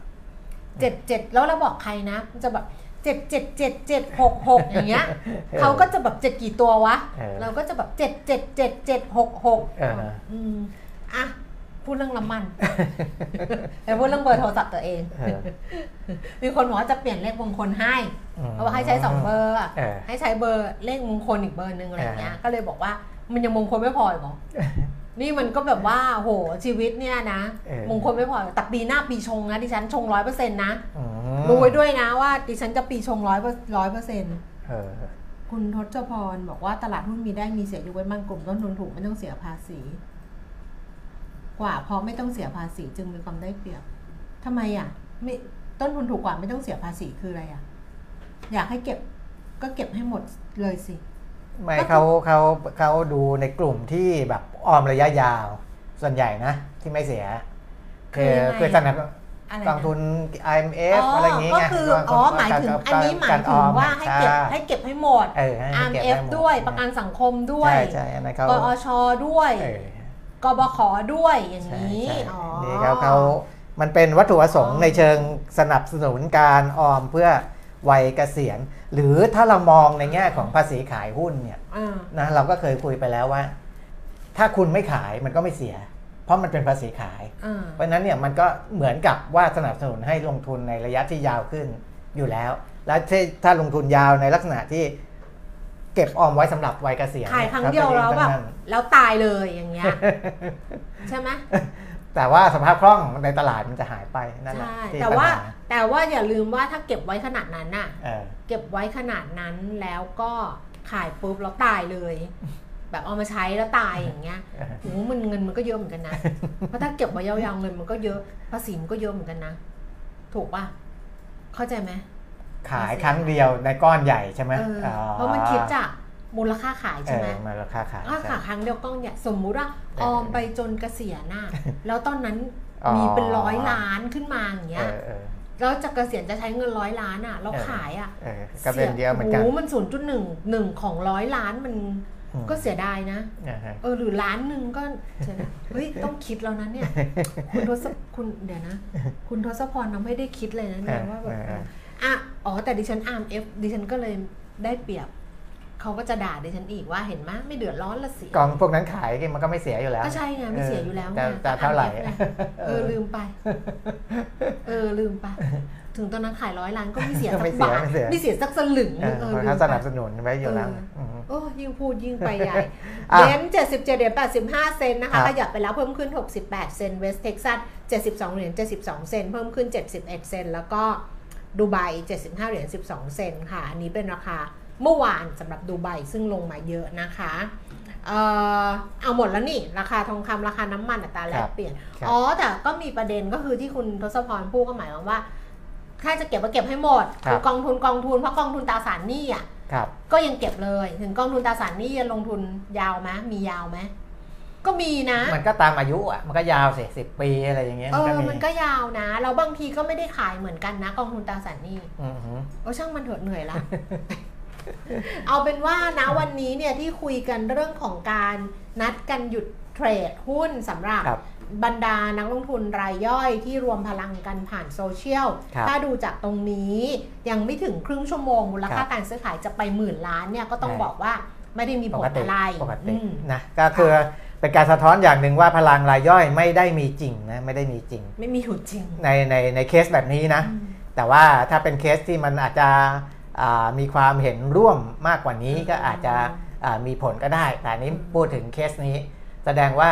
เจ็ดเจ็ดแล้วเราบอกใครนะมันจะแบบ เจ็ดเจ็ดเจ็ดเจ็ดหกหกอย่างเงี้ยเขาก็จะแบบเจ็ดกี่ตัววะเออเราก็จะแบบเจ็ดเจ็ดเจ็ดเจ็ดหกหกเอออืมอะพูดเรื่องน้ำมันแต่พูดเรื่องเบอร์โทรศัพท์ตัวเองเออมีคนบอกว่าจะเปลี่ยนเลขมงคลให้อืมเขาบอกให้ใช้สองเบอร์อะเออให้ใช้เบอร์เลขมงคลอีกเบอร์หนึ่งอะไรอย่างเงี้ยเออก็เลยบอกว่ามันยังมงคลไม่พออีกเหรอ นี่มันก็แบบว่าโหชีวิตเนี่ยนะ เออ มงคลไม่พอแต่ปีหน้าปีชงนะดิฉันชงร้อยเปอร์เซ็นต์นะอืมรู้ไว้ด้วยนะว่าดิฉันจะปีชงร้อยร้อยเปอร์เซ็นต์เออคุณทศพรบอกว่าตลาดหุ้นมีได้มีเสียยกเว้นบางกลุ่มต้นทุนถูกไม่ต้องเสียภาษี กว่าเพราะไม่ต้องเสียภาษีจึงมีความได้เปรียบทำไมอะ ไม่ต้นทุนถูกกว่าไม่ต้องเสียภาษีคืออะไรอะ อยากให้เก็บก็เก็บให้หมดเลยสิ ไม่ก็คือเขาเขาเขาดูในกลุ่มที่แบบออมระยะยาว ส่วนใหญ่นะ ที่ไม่เสีย คือคือยังไงคือสนับอะไรกองทุนะน IMF อะไรอย่างเงี้ยก็ไงคือว่าอ๋อว่าหมายถึงกรอันนี้หมายกรถึองอว่าให้เก็บช่ให้เก็บให้หมดเออให้เก็บ RMF ให้หมด้วยประกันสังคมด้วยใช่ใช่อันนั้นเขากอชด้วยเออกบขด้วยอย่างใช่นี้ใช่อ๋อนี่เขาเขามันเป็นวัตถุประสงอ๋ค์อในเชิงสนับสนุนการออมเพื่อ วัยเกษียณ หรือถ้าเรามองในแง่ของภาษีขายหุ้นเนี่ยอ่านะเราก็เคยคุยไปแล้วว่า ถ้าคุณไม่ขายมันก็ไม่เสีย เพราะมันเป็นภาษีขายอ่าเพราะฉะนั้นเนี่ยมันก็เหมือนกับว่าสนับสนุนให้ลงทุนในระยะที่ยาวขึ้นอยู่แล้ว แล้วถ้าถ้าลงทุนยาวในลักษณะที่เก็บออมไว้สำหรับวัยเกษียณขายนี่ครั้งเดียวแล้วแบบทั้งนั้นแล้วตายเลยอย่างเงี้ยใช่ไหม แต่ว่าสภาพคล่องในตลาดมันจะหายไปนั่นแหละใช่ที่แต่ว่าปัญหแต่ว่าอย่าลืมว่าถ้าเก็บไว้ขนาดนั้นน่ะเออเก็บไว้ขนาดนั้นแล้วก็ขายปุ๊บแล้วตายเลย แบบเอามาใช้แล้วตายอย่างเงี้ยเออโอ้มันเงินมันก็เยอะเหมือนกันนะเพราะถ้าเก็บไว้ยาวๆเงินมันก็เยอะภาษีมันก็เยอะเหมือนกันนะ ถูกป่ะเข้าใจไหมขายครั้งเดียวในก้อนใหญ่ใช่ไหมเอออ๋อเพราะมันคิดจาก มูลค่าขายเอใช่ไหมอมูลค่าขายถ้าใช่ขาครั้งเดียวกล้องเนี่ยสมมุติว่าเออออมไปจนเกษียณน่ะแล้วตอนนั้นอ๋อมีเป็นร้อยล้านขึ้นมาอย่างเอเงี้ยอเออแล้วจะเกษียณจะใช้เงินร้อยล้านอะเราเออขายอะเออก็เป็นเยอะเหมือนกันโอ้โหมันศูนย์จุดหนึ่งหนึ่งของร้อยล้านมันอืมก็เสียดายนะอ่าฮะเออหรือล้านหนึ่งก็เสียดายเฮ้ยต้องคิดแล้วนะเนี่ย คุณทศคุณเดี๋ยวนะ คุณทศพรเราไม่ได้คิดเลยนะเนี่ยว่าแบบเออเอออะอ๋อแต่ดิฉัน RMF ดิฉันก็เลยได้เปรียบ เขาก็จะด่าดิฉันอีกว่าเห็นไหมไม่เดือดร้อนละสิกองพวกนั้นขายมันก็ไม่เสียอยู่แล้ว ก็ใช่ไงไม่เสียอยู่แล้วไงแต่แต่เท่าไหร่ก็ RMF ไงเออลืมไป เออลืมไป ถึงตอนนั้นขายร้อยล้านก็ไม่เสียสัไม่กเสียบาทไม่เสียไม่เสียสักสลึงเออเออเพราะลืเขามสไปนับสนุนไว้อยู่แล้วเออมโอ้ยิ่งพูดยิ่งไปใหญ่อะ Brent 77เหรียญ85เซนต์นะครัคะบขยับไปแล้วเพิ่มขึ้น68เซนต์เวสต์เท็กซัส72เหรียญ72เซนต์เพิ่มขึ้น71เซนต์แล้วก็ดูไบ75 เหรียญ 12 เซนต์ค่ะ อันนี้เป็นราคา เมื่อวานสำหรับดูไบซึ่งลงมาเยอะนะคะเอ่อเอาหมดแล้วนี่ ราคาทองคำราคาน้ำมันอัตราแลครักบเปลี่ยนครับอ๋อ แต่ก็มีประเด็นก็คือที่คุณทศพรพูดก็หมายความว่า ถ้าจะเก็บก็เก็บให้หมดครับคือกองทุนกองทุนเพราะกองทุนตราสารหนี้อะครับก็ยังเก็บเลย ถึงกองทุนตราสารหนี้จะลงทุนยาวไหมมียาวไหมก็มีนะ มันก็ตามอายุอะ มันก็ยาวสิสิบปีอะไรอย่างเงี้ย เอมันก็อมีมันก็ยาวนะ แล้วบางทีก็ไม่ได้ขายเหมือนกันนะ กองทุนตราสารหนี้อือหือโอ้ช่างมันเถอะเหนื่อยละ เอาเป็นว่านะวันนี้เนี่ยที่คุยกันเรื่องของการนัดกันหยุดเทรดหุ้นสำหรับครับบรรดานักลงทุนรายย่อยที่รวมพลังกันผ่านโซเชียลครับถ้าดูจากตรงนี้ยังไม่ถึงครึ่งชั่วโมงมูลค่าครับการซื้อขายจะไปหมื่นล้านเนี่ยก็ต้องใช่บอกว่าไม่ได้มีปผกลติอะไรปกติอืมนะก็คือเป็นการสะท้อนอย่างหนึ่งว่าพลังรายย่อยไม่ได้มีจริงนะไม่ได้มีจริง ไม่มีอยู่จริงในในในเคสแบบนี้นะ แต่ว่าถ้าเป็นเคสที่มันอาจจะอ่า มีความเห็นร่วมมากกว่านี้อืมก็อาจจะอ่ามีผลก็ได้ แต่อันนี้พูดถึงเคสนี้ แสดงว่า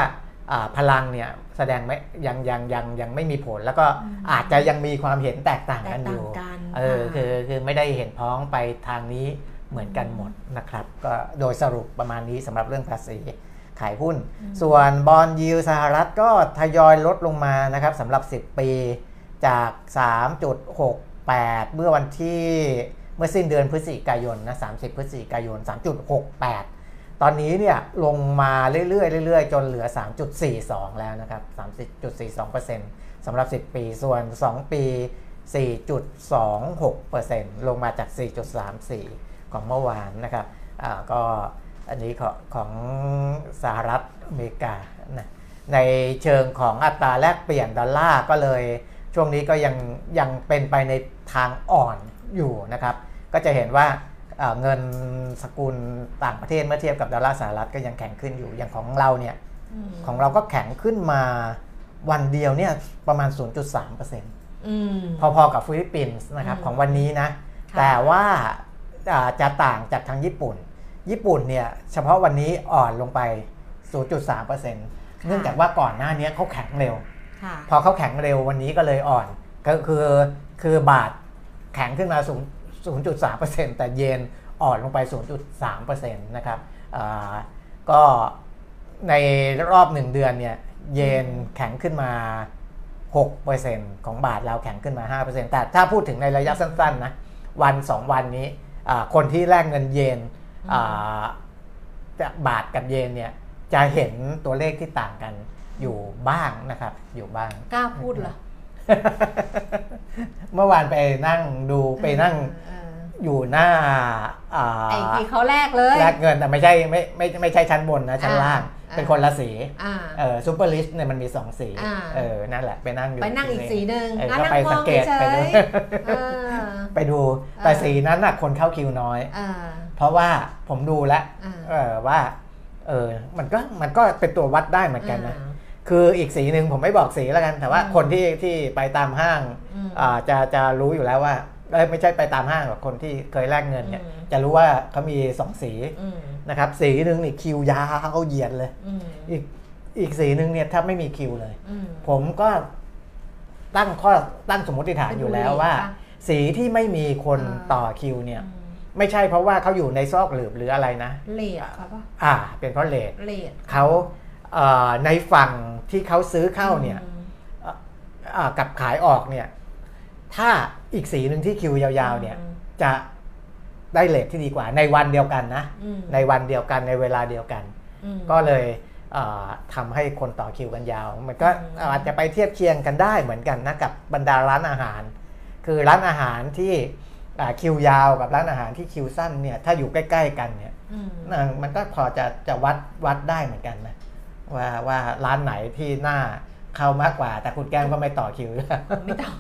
อ่าพลังเนี่ยแสดงไม่ยังยังยังยังไม่มีผล แล้วก็อาจจะยังมีความเห็นแตกต่างแตกักนอต่างยู่กันเออคือคือไม่ได้เห็นพ้องไปทางนี้เหมือนกันหมดนะครับ ก็โดยสรุปประมาณนี้สำหรับเรื่องภาษีขายหุ้น ส่วนบอลยิวสหรัฐก็ทยอยลดลงมานะครับสำหรับ 10 ปีจาก 3.68 เมื่อวันที่เมื่อสิ้นเดือนพฤศจิกายนนะ30 พฤศจิกายน 3.68 ตอนนี้เนี่ยลงมาเรื่อยๆเรื่อยๆ จนเหลือ 3.42 แล้วนะครับ3.42%สำหรับ 10 ปี ส่วน 2 ปี 4.26%ลงมาจาก 4.34 ของเมื่อวานนะครับอ่าก็อันนี้ของของสหรัฐอเมริกานะในเชิงของอัตราแลกเปลี่ยนดอลลาร์ก็เลย ช่วงนี้ก็ยังยังเป็นไปในทางอ่อนอยู่นะครับ ก็จะเห็นว่าเอ่อเงินสกุลต่างประเทศเมื่อเทียบกับดอลลาร์สหรัฐก็ยังแข็งขึ้นอยู่อย่างของเราเนี่ยมของเราก็แข็งขึ้นมาวันเดียวเนี่ยประมาณ 0.3%อืมพอๆกับฟิลิปปินส์นะครับอืมของวันนี้นะค่ะแต่ว่าอ่าจะต่างจากทางญี่ปุ่น ญี่ปุ่นเนี่ยเฉพาะวันนี้อ่อนลงไป 0.3%เนื่องจากว่าก่อนหน้านี้เขาแข็งเร็วค่ะพอเขาแข็งเร็ววันนี้ก็เลยอ่อน ก็คือคือบาทแข็งขึ้นมา0 0.3%แต่เยนอ่อนลงไป 0.3%นะครับอ่าก็ในรอบหนึ่งเดือนเนี่ยเยนแข็งขึ้นมา 6%ของบาทเราแข็งขึ้นมา 5%แต่ถ้าพูดถึงในระยะสั้นๆนะวัน 2 วันนี้อ่าคนที่แลกเงินเยนอ่าจากบาทกับเยนเนี่ยจะเห็นตัวเลขที่ต่างกันอยู่บ้างนะครับ อยู่บ้างกล้าพูดเหรอเมื่อวานไปนั่งดูไปนั่งเอออยู่หน้าอ่าไอ้ที่เขาแลกเลยแลกเงินแต่ไม่ใช่ไม่ไม่ไม่ใช่ชั้นบนนะชั้นล่างอ่าเป็นคนละสีอ่าเออ SuperRich เนี่ยมันมีสองสีอ่าเออนั่นแหละไปนั่งอยู่ไปนั่งอีกสีหนึ่งเอองั้นก็นั่งไปมสัองงเกตเฉไปดูยๆเออไปดูแต่เออสีนั้นน่ะคนเข้าคิวน้อยอ่าเพราะว่าผมดูแล้วอ่าเออว่าเออมันก็มันก็เป็นตัววัดได้เหมือนกันนะอ่าคืออีกสีหนึ่งผมไม่บอกสีแล้วกันแต่ว่าอืมคนที่ที่ไปตามห้างอืมอ่าจะจะรู้อยู่แล้วว่าเอ้ย ไม่ใช่ไปตามห้างหรอกคนที่เคยแลกเงินเนี่ยอืมจะรู้ว่าเขามีสองสีอืมนะครับ สีหนึ่งนี่คิวยาวเหยียดเลยอืมอีกอีกสีหนึ่งเนี่ยถ้าไม่มีคิวเลยอืมผมก็ตั้งข้อตั้งสมมติฐานอยู่แล้วว่าค่ะสีที่ไม่มีคนอ่าต่อคิวเนี่ยอืมไม่ใช่เพราะว่าเขาอยู่ในซอกหลืบหรืออะไรนะเลทครับป่ะอ่า เป็นเพราะเลทเลทเขาเอ่อในฝั่งที่เขาซื้อเข้าเนี่ยอืมอ่ากับขายออกเนี่ย ถ้า อีกสีหนึ่งที่คิวยาวๆเนี่ยอืมจะได้เลทที่ดีกว่าในวันเดียวกันนะอืมในวันเดียวกันในเวลาเดียวกันอืมก็เลยเอ่อทำให้คนต่อคิวกันยาว มันก็อืมอาจจะไปเทียบเคียงกันได้เหมือนกันนะกับบรรดาร้านอาหาร คือร้านอาหารที่อ่าคิวยาวกับร้านอาหารที่คิวสั้นเนี่ยถ้าอยู่ใกล้ ๆ กันเนี่ยอืมเอ่อมันก็พอจะจะวัดวัดได้เหมือนกันนะว่าว่าร้านไหนที่น่า เข้ามากกว่า แต่คุณแก้มก็ไม่ต่อคิวไม่ต่อ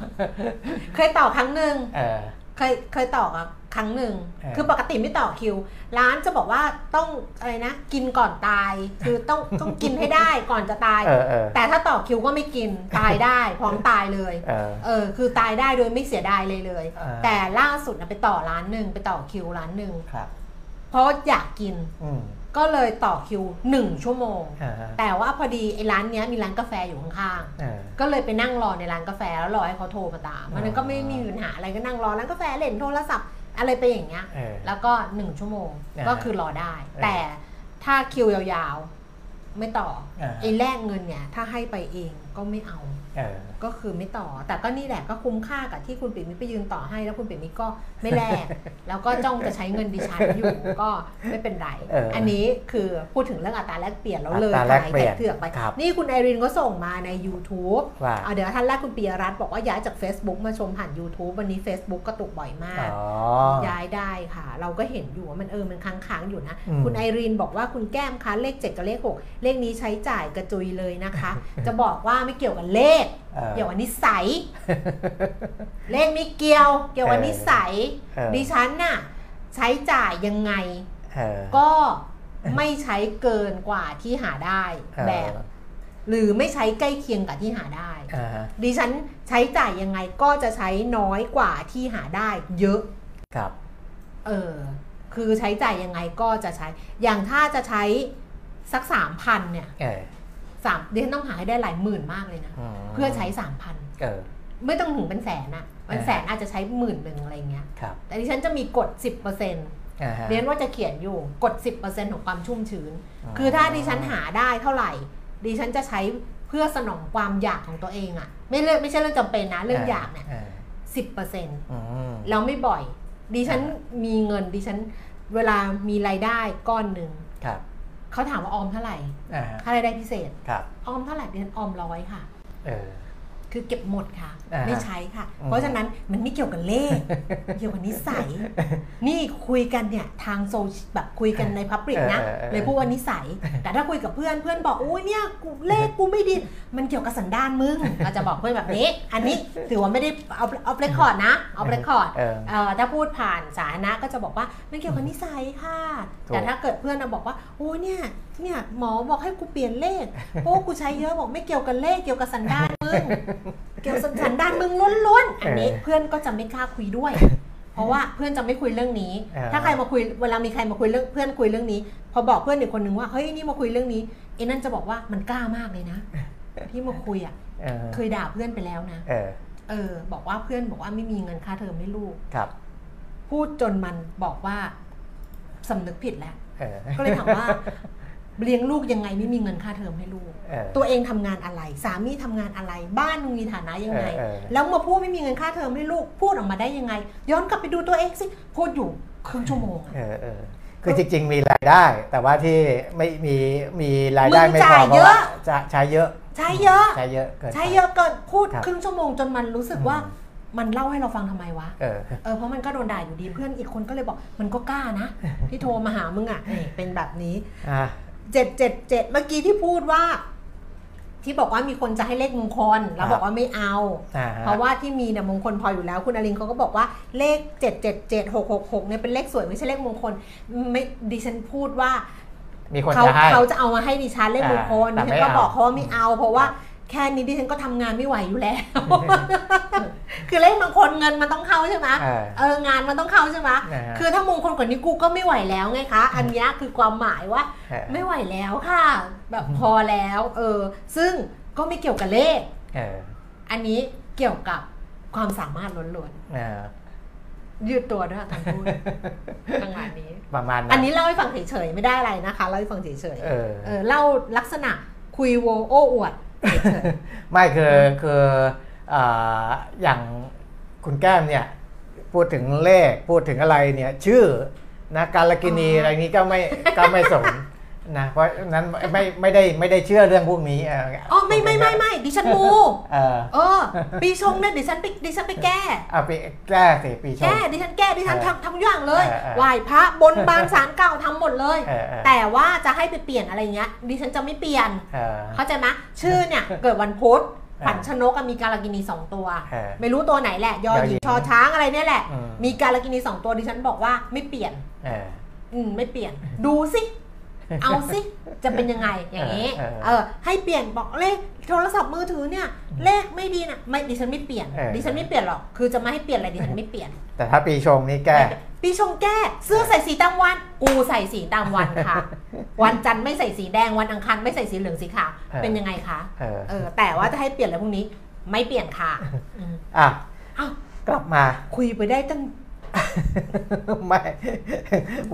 เคยต่อครั้งหนึ่งเออเคยเคยต่อกับครั้งหนึ่งเออคือปกติไม่ต่อคิว ร้านจะบอกว่าต้องอะไรนะ กินก่อนตาย คือต้องต้องกินให้ได้ก่อนจะตายเออเออแต่ถ้าต่อคิวก็ไม่กิน ตายได้ พร้อมตายเลย เออเออคือตายได้โดยไม่เสียดายเลยเลยอ่าแต่ล่าสุดนะไปต่อร้านหนึ่งไปต่อคิวร้านหนึ่งครับเพราะอยากกินอืม ก็เลยต่อคิวหนึ่งชั่วโมงอ่าฮะแต่ว่าพอดีไอ้ร้านเนี้ยมีร้านกาแฟอยู่ข้างๆเออก็เลยไปนั่งรอในร้านกาแฟแล้วรอให้เขาโทรมาตามมันก็ไม่มีปัญหาอะไรก็นั่งรอร้านกาแฟเล่นโทรศัพท์อะไรไปอย่างเงี้ยเออแล้วก็หนึ่งชั่วโมงอ่าก็คือรอได้เออแต่ถ้าคิวยาวๆ ไม่ต่ออาไอ้แลกเงินเนี่ยถ้าให้ไปเอง ก็ไม่เอาเออก็คือไม่ต่อ แต่ก็นี่แหละก็คุ้มค่ากับที่คุณปิ่มมิตรไปยืนต่อให้ แล้วคุณปิ่มมิตรก็ไม่แลกแล้วก็จ้องจะใช้เงินดิฉันอยู่ก็ไม่เป็นไรเอออันนี้คือพูดถึงเรื่องอัตราแลกเปลี่ยนแล้วเลยอัตราแลกเปลี่ยนขายเถือกไปครับนี่คุณไอรินก็ส่งมาใน YouTube ว่าอะเดี๋ยวท่านแรกคุณปียรัตน์บอกว่าย้ายจาก Facebook มาชมผ่าน YouTube วันนี้ Facebook ก็ตกบ่อยมากอ๋อย้ายได้ค่ะ เราก็เห็นอยู่ว่ามันเออมันค้างๆอยู่นะอืมคุณไอรีนบอกว่าคุณแก้มคะเลข7กับเลข 6 เลขนี้ใช้จ่ายกระจุยเลยนะคะ จะบอกว่าไม่เกี่ยวกับเลขเออเกี่ยวกับนิสัย เลขไม่เกี่ยว เกี่ยวกับนิสัยเออดิฉันน่ะใช้จ่ายยังไงเออก็ไม่ใช้เกินกว่าที่หาได้เออแบบ หรือไม่ใช้ใกล้เคียงกับที่หาได้อ่าฮะดิฉันใช้จ่ายยังไงก็จะใช้น้อยกว่าที่หาได้เยอะ ครับ เออ คือใช้จ่ายยังไงก็จะใช้ อย่างถ้าจะใช้สักสามพันเนี่ยเออ สามเดี๋ยวต้องหาให้ได้หลายหมื่นมากเลยนะมเพื่อใช้สามพันเออไม่ต้องถึงเป็นแสนอะเป็นอ่าแสนอาจจะใช้หมื่นหนึ่งอะไรเงี้ยครับแต่ดิฉันจะมีกฎ10%เอ่าฮะรียนว่าจะเขียนอยู่กฎ10%ของความชุ่มชื้นอ๋อคือถ้าดิฉันหาได้เท่าไหร่ ดิฉันจะใช้เพื่อสนองความอยากของตัวเองอะไม่เรื่องไม่ใช่เรื่องจำเป็นนะ เรื่องอยากเนี่ยอ่าสิบเปอร์เซ็นต์อืมแล้วไม่บ่อย ดิฉันมีเงินดิฉันเวลามีรายได้ก้อนหนึ่งครับ เขาถามว่าออมเท่าไหร่อ่าฮะค่ารายได้พิเศษ ครับ ออมเท่าไหร่ดิฉันออมร้อยค่ะ เออ คือเก็บหมดค่ะ อ่าไม่ใช้ค่ะ อืม เพราะฉะนั้นมันไม่เกี่ยวกับเลข เกี่ยวกับนิสัย นี่คุยกันเนี่ยทางโซเชียลแบบคุยกันในพับลิกนะเออเออเออ เลยพูดว่านิสัย แต่ถ้าคุยกับเพื่อนเพื่อนบอกอุ้ยเนี่ยกูเลขกูไม่ดี มันเกี่ยวกับสันดานมึงเราจะบอกเพื่อนแบบนี้ อันนี้ถือว่าไม่ได้เอาเอาเรคคอร์ดนะเอาเรคคอร์ด เออ เอ่อถ้าพูดผ่านสาธารณะก็จะบอกว่ามันเกี่ยวกับนิสัยค่ะ ถูกแต่ถ้าเกิดเพื่อนนะบอกว่าโอ้เนี่ยเนี่ยหมอบอกให้กูเปลี่ยนเลขเพราะว่ากูใช้เยอะบอกไม่เกี่ยวกับเลขเกี่ยวกับสันดานมึงเกี่ยวกับสันดานมึงล้วนๆอันนี้เออเพื่อนก็จะไม่กล้าคุยด้วย เพราะว่าเพื่อนจะไม่คุยเรื่องนี้เออถ้าใครมาคุยเวลามีใครมาคุยเรื่องเพื่อนคุยเรื่องนี้ พอบอกเพื่อนอีกคนนึงว่าเฮ้ยนี่มาคุยเรื่องนี้ไอ้นั่นจะบอกว่ามันกล้ามากเลยนะที่มาคุยอะเออเคยด่าเพื่อนไปแล้วนะเออเออ บอกว่าเพื่อนบอกว่าไม่มีเงินค่าเทอมให้ลูกครับ พูดจนมันบอกว่าสำนึกผิดแล้วเออก็เลยถามว่า เลี้ยงลูกยังไงไม่มีเงินค่าเทอมให้ลูก เออ ตัวเองทำงานอะไร สามีทำงานอะไร บ้านมึงมีฐานะยังไง เออเออ แล้วมาพูดไม่มีเงินค่าเทอมให้ลูกพูดออกมาได้ยังไง ย้อนกลับไปดูตัวเองสิพูดอยู่ครึ่งชั่วโมงอะเออเออคือจริง ๆ มีรายได้ แต่ว่าที่ไม่มีมีรายได้มึงไม่พจ่าอยเพเยราะอะว่าจะใช้เยอะ ใช้เยอะ ใช้เยอะเกินไป ใช้เยอะเกินพูดครับ ครึ่งชั่วโมงจนมันรู้สึกว่าอืมมันเล่าให้เราฟังทำไมวะ เออ เออเพราะมันก็โดนด่าอยู่ดีเพื่อนอีกคนก็เลยบอกมันก็กล้านะ ที่โทรมาหามึงอะนี่เป็นแบบนี้ อะ เจ็ดเจ็ดเจ็ดเมื่อกี้ที่พูดว่า ที่บอกว่ามีคนจะให้เลขมงคลแล้วบอกว่าไม่เอาอ่าฮเพราะว่าที่มีเนี่ยมงคลพออยู่แล้ว คุณอลินเขาก็บอกว่าเลข 7 7 7 6 6 6เนี่ยเป็นเลขสวยไม่ใช่เลขมงคลไม่ดิฉันพูดว่ามีคนเขาจะให้เขาจะเอามาให้ดิฉันเลขมงคลอ่าดิแต่ฉันก็ไม่เอาบอกเขาว่าไม่เอาเพราะว่า แค่นี้ดิฉันก็ทำงานไม่ไหวอยู่แล้ว คือเลขมงคลเงินมันต้องเข้าใช่ไหมเออเอองานมันต้องเข้าใช่ไหมนะฮะคือถ้ามงคลกว่านี้กูก็ไม่ไหวแล้วไงคะ อันเนี้ยคือความหมายว่าเออไม่ไหวแล้วค่ะ แบบพอแล้ว เออ ซึ่งก็ไม่เกี่ยวกับเลขเอออันนี้เกี่ยวกับความสามารถล้วนเออๆยืดตัวด้วยการพูดจังหวะนี้ประมาณอันนี้เล่าให้ฟังเฉยๆไม่ได้อะไรนะคะเล่าให้ฟังเฉยเออๆเออเล่าลักษณะคุยโวโอ้อวดเฉย ไม่คือคืออ่าอย่างคุณแก้มเนี่ยพูดถึงเลขพูดถึงอะไรเนี่ย ชื่อนะการละกินีอ๋อออะไรนี้ก็ไม่ก็ไม่สน นะเพราะนั้นไม่ไม่ได้ไม่ได้เชื่อเรื่องพวกนี้เอ๋อไม่ไม่ไม่ไม่ดิฉันมูเออเออ ปีชงเนี่ยดิฉันไปดิฉันไปแก้เอาไปแก้สิปีชงแก้ดิฉันแก้ดิฉันเออทำทำทุกอย่างเลยเออเออไหว้พระบนบานสารเก่าทำหมดเลยเออเออแต่ว่าจะให้ไปเปลี่ยนอะไรเงี้ยดิฉันจะไม่เปลี่ยนเออเข้าใจไหมชื่อเนี่ยเกิดวันพุธเออฝันชนกอะมีการากินีสองตัวเออไม่รู้ตัวไหนแหละยอยอหหญิญิงงชอช้างอะไรเนี่ยแหละอืมมีการากินีสองตัวดิฉันบอกว่าไม่เปลี่ยนเอออืมไม่เปลี่ยน ดูสิ เอาสิจะเป็นยังไงอย่างนี้เออเออเออให้เปลี่ยนบอกเลขโทรศัพท์มือถือเนี่ยเลขไม่ดีนะไม่ดิฉันไม่เปลี่ยนเออดิฉันไม่เปลี่ยนหรอกคือจะไม่ให้เปลี่ยนอะไรดิฉันไม่เปลี่ยน แต่ถ้าปีชงนี่แก้ปีชงแก้เสื้อใส่สีตามวัน กูใส่สีตามวันค่ะ วันจันทร์ไม่ใส่สีแดงวันอังคารไม่ใส่สีเหลืองสีขาวเออเป็นยังไงคะเออเออแต่ว่าจะให้เปลี่ยนอะไรพวกนี้ ไม่เปลี่ยนค่ะอืมอะเอ้าวกลับมาคุยไปได้ตั้ง ไม่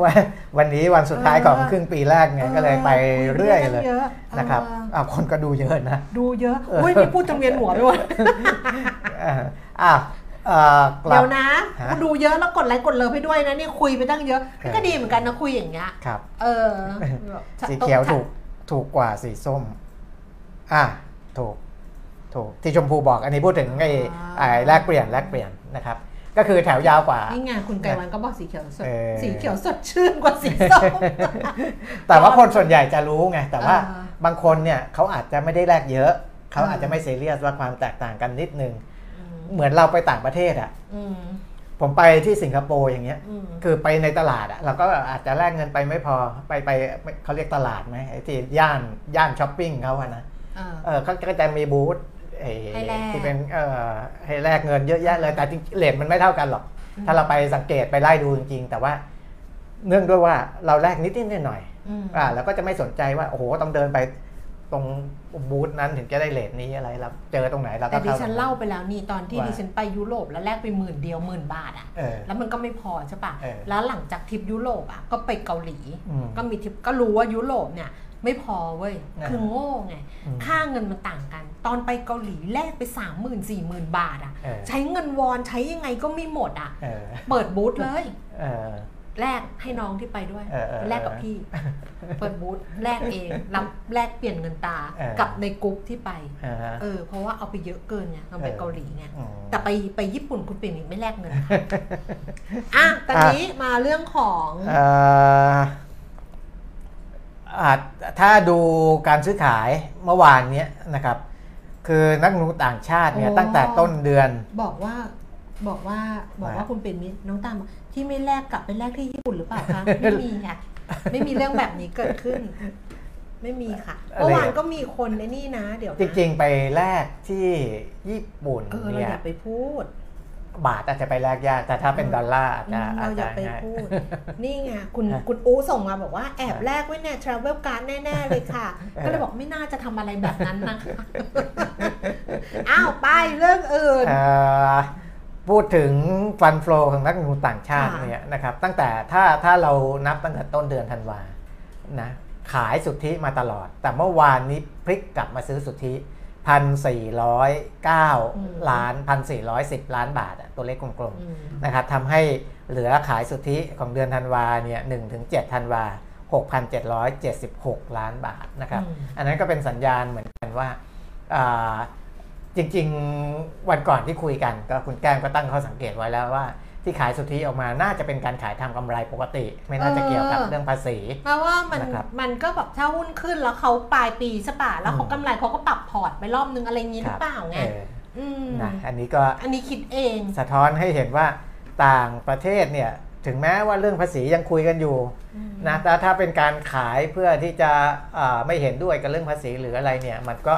วันวันนี้วันสุดท้ายของครึ่งปีแรกไงก็เลยไปเรื่อยเลยเยอะนะครับเอออะคนก็ดูเยอะนะ ดูเยอะอุ้ยนี่พูดจนเวียนหัวไปหมดอะอะเอ่อกลัเดี๋บยวนะฮะดูเยอะแล้วกดไลค์กดเลิฟให้ด้วยนะนี่คุยไปตั้งเยอะเออก็ดีเหมือนกันนะคุยอย่างเงี้ยครับ เออ สีเขียวถูกถูกกว่าสีส้ม อะถูกถูกที่ชมพูบอกอันนี้พูดถึงไอ้ไอ้แลกเปลี่ยนแลกเปลี่ยนนะครับ ก็คือแถวยาวกว่า นี่ไงคุณไกรวันก็บอกสีเขียวสดเออสีเขียวสดชื่นกว่าสีส้มแต่ว่าคนส่วนใหญ่จะรู้ไง แต่ว่าเออบางคนเนี่ยเขาอาจจะไม่ได้แลกเยอะ เขาเออออาจจะไม่เซเรียสว่าความแตกต่างกันนิดนึงอืมเหมือนเราไปต่างประเทศอะอืมผมไปที่สิงคโปร์อย่างเงี้ยอืมคือไปในตลาดอะเราก็อาจจะแลกเงินไปไม่พอไปไปเขาเรียกตลาดไหมไอ้ที่ย่านย่านช้อปปิ้งเขาอะนะเออเออเขาก็จะมีบูธไอ้ให้แลก ที่เป็นเออให้แลกเงินเยอะแยะเลยแต่จริงๆเลทมันไม่เท่ากันหรอกอืมถ้าเราไปสังเกตไปไล่ดูจริงๆแต่ว่า เนื่องด้วยว่าเราแลกนิดนิดๆหน่อยอืมๆอ่าเราก็จะไม่สนใจว่าโอ้โหต้องเดินไปตรงบูธนั้นถึงจะได้เลทนี้อะไรเราเจอตรงไหนเราก็แต่ดิเข้าฉันเล่าไปแล้วนี่ตอนที่ว่าดิฉันไปยุโรปแล้วแลกไปหมื่นเดียวหมื่นบาทอะเออแล้วมันก็ไม่พอใช่ปะเออแล้วหลังจากทริปยุโรปอะก็ไปเกาหลีอืมก็มีทริปก็รู้ว่ายุโรปเนี่ย ไม่พอเว้ยอ่าคือโง่ไงอืมค่าเงินมันต่างกัน ตอนไปเกาหลีแลกไปสามหมื่นสี่หมื่นบาทอะเออใช้เงินวอนใช้ยังไงก็ไม่หมดอะเออเปิดบูธเลยเออแลกให้น้องที่ไปด้วยเออเออแลกกับพี่ เปิดบูธแลกเองรับแลกเปลี่ยนเงินตาเออกับในกรุ๊ปที่ไปอ่าฮะเออเพราะว่าเอาไปเยอะเกินไงตอนไปเออเกาหลีไงอืมแต่ไปไปญี่ปุ่นคุณปิ่นไม่แลกเงินค่ะอะตอนนี้มาเรื่องของเอ่ออาจ ถ้าดูการซื้อขายเมื่อวานเนี้ยนะครับ คือนักลงทุนต่างชาติเนี่ยโอ้ตั้งแต่ต้นเดือน บอกว่าบอกว่าบอกว่าว่าคุณเป็นมิตรน้องตามบอกที่ไม่แลกกลับไปแลกที่ญี่ปุ่นหรือเปล่าคะไม่มีค่ะไม่มีเรื่องแบบนี้เกิดขึ้น ไม่มีค่ะอะไรเมื่อวานอะก็มีคนในนี่นะ เดี๋ยวนะจริงๆไปแลกที่ญี่ปุ่นเออเราเนี่อยย่าไปพูด บาทอาจจะไปแลกยากแต่ถ้าเป็นดอลลาร์อาจอืจะมอาเราจอจะย่าไปง่ายพูด นี่ไงคุณฮะคุณอูส่งมาบอกว่าแอบฮะแลกไว้เนี่ย travel card แน่ ๆ เลยค่ะเออก็เลยบอกไม่น่าจะทำอะไรแบบนั้นนะคะ อ้าวไปเรื่องอื่นเอ่อพูดถึงฟันฟลอของนักลงทุนต่างชาติค่ะเนี่ยนะครับ ตั้งแต่ถ้าถ้าเรานับตั้งแต่ต้นเดือนธันวานะขายสุทธิมาตลอด แต่เมื่อวานนี้พลิกกลับมาซื้อสุทธิ พันสี่ร้อยเก้าล้านพันสี่ร้อยสิบล้านบาทอะตัวเลขกลมอืมๆนะครับทำให้เหลือขายสุทธิของเดือนธันวาเนี่ยหนึ่งถึงเจ็ดธันวาหกพันเจ็ดร้อยเจ็ดสิบหกล้านบาทนะครับอืมอันนั้นก็เป็นสัญญาณเหมือนกันว่าอ่าจริง ๆ วันก่อนที่คุยกันก็คุณแก้มก็ตั้งข้อสังเกตไว้แล้วว่า ที่ขายสุทธิออกมาน่าจะเป็นการขายทำกำไรปกติ ไม่น่าจะเกี่ยวกับเออเรื่องภาษี เพราะว่ามันนะครับมันก็แบบถ้าหุ้นขึ้นแล้วเขาปลายปีใช่ปะแล้วเขาอืมกำไรเขาก็ปรับพอร์ตไปรอบนึงอะไรอย่างงี้หรือเปล่าไงเอออืมนะอันนี้ก็อันนี้คิดเอง สะท้อนให้เห็นว่าต่างประเทศเนี่ยถึงแม้ว่าเรื่องภาษียังคุยกันอยู่นะแต่ถ้าเป็นการขายเพื่อที่จะอ่าไม่เห็นด้วยกับเรื่องภาษีหรืออะไรเนี่ย มันก็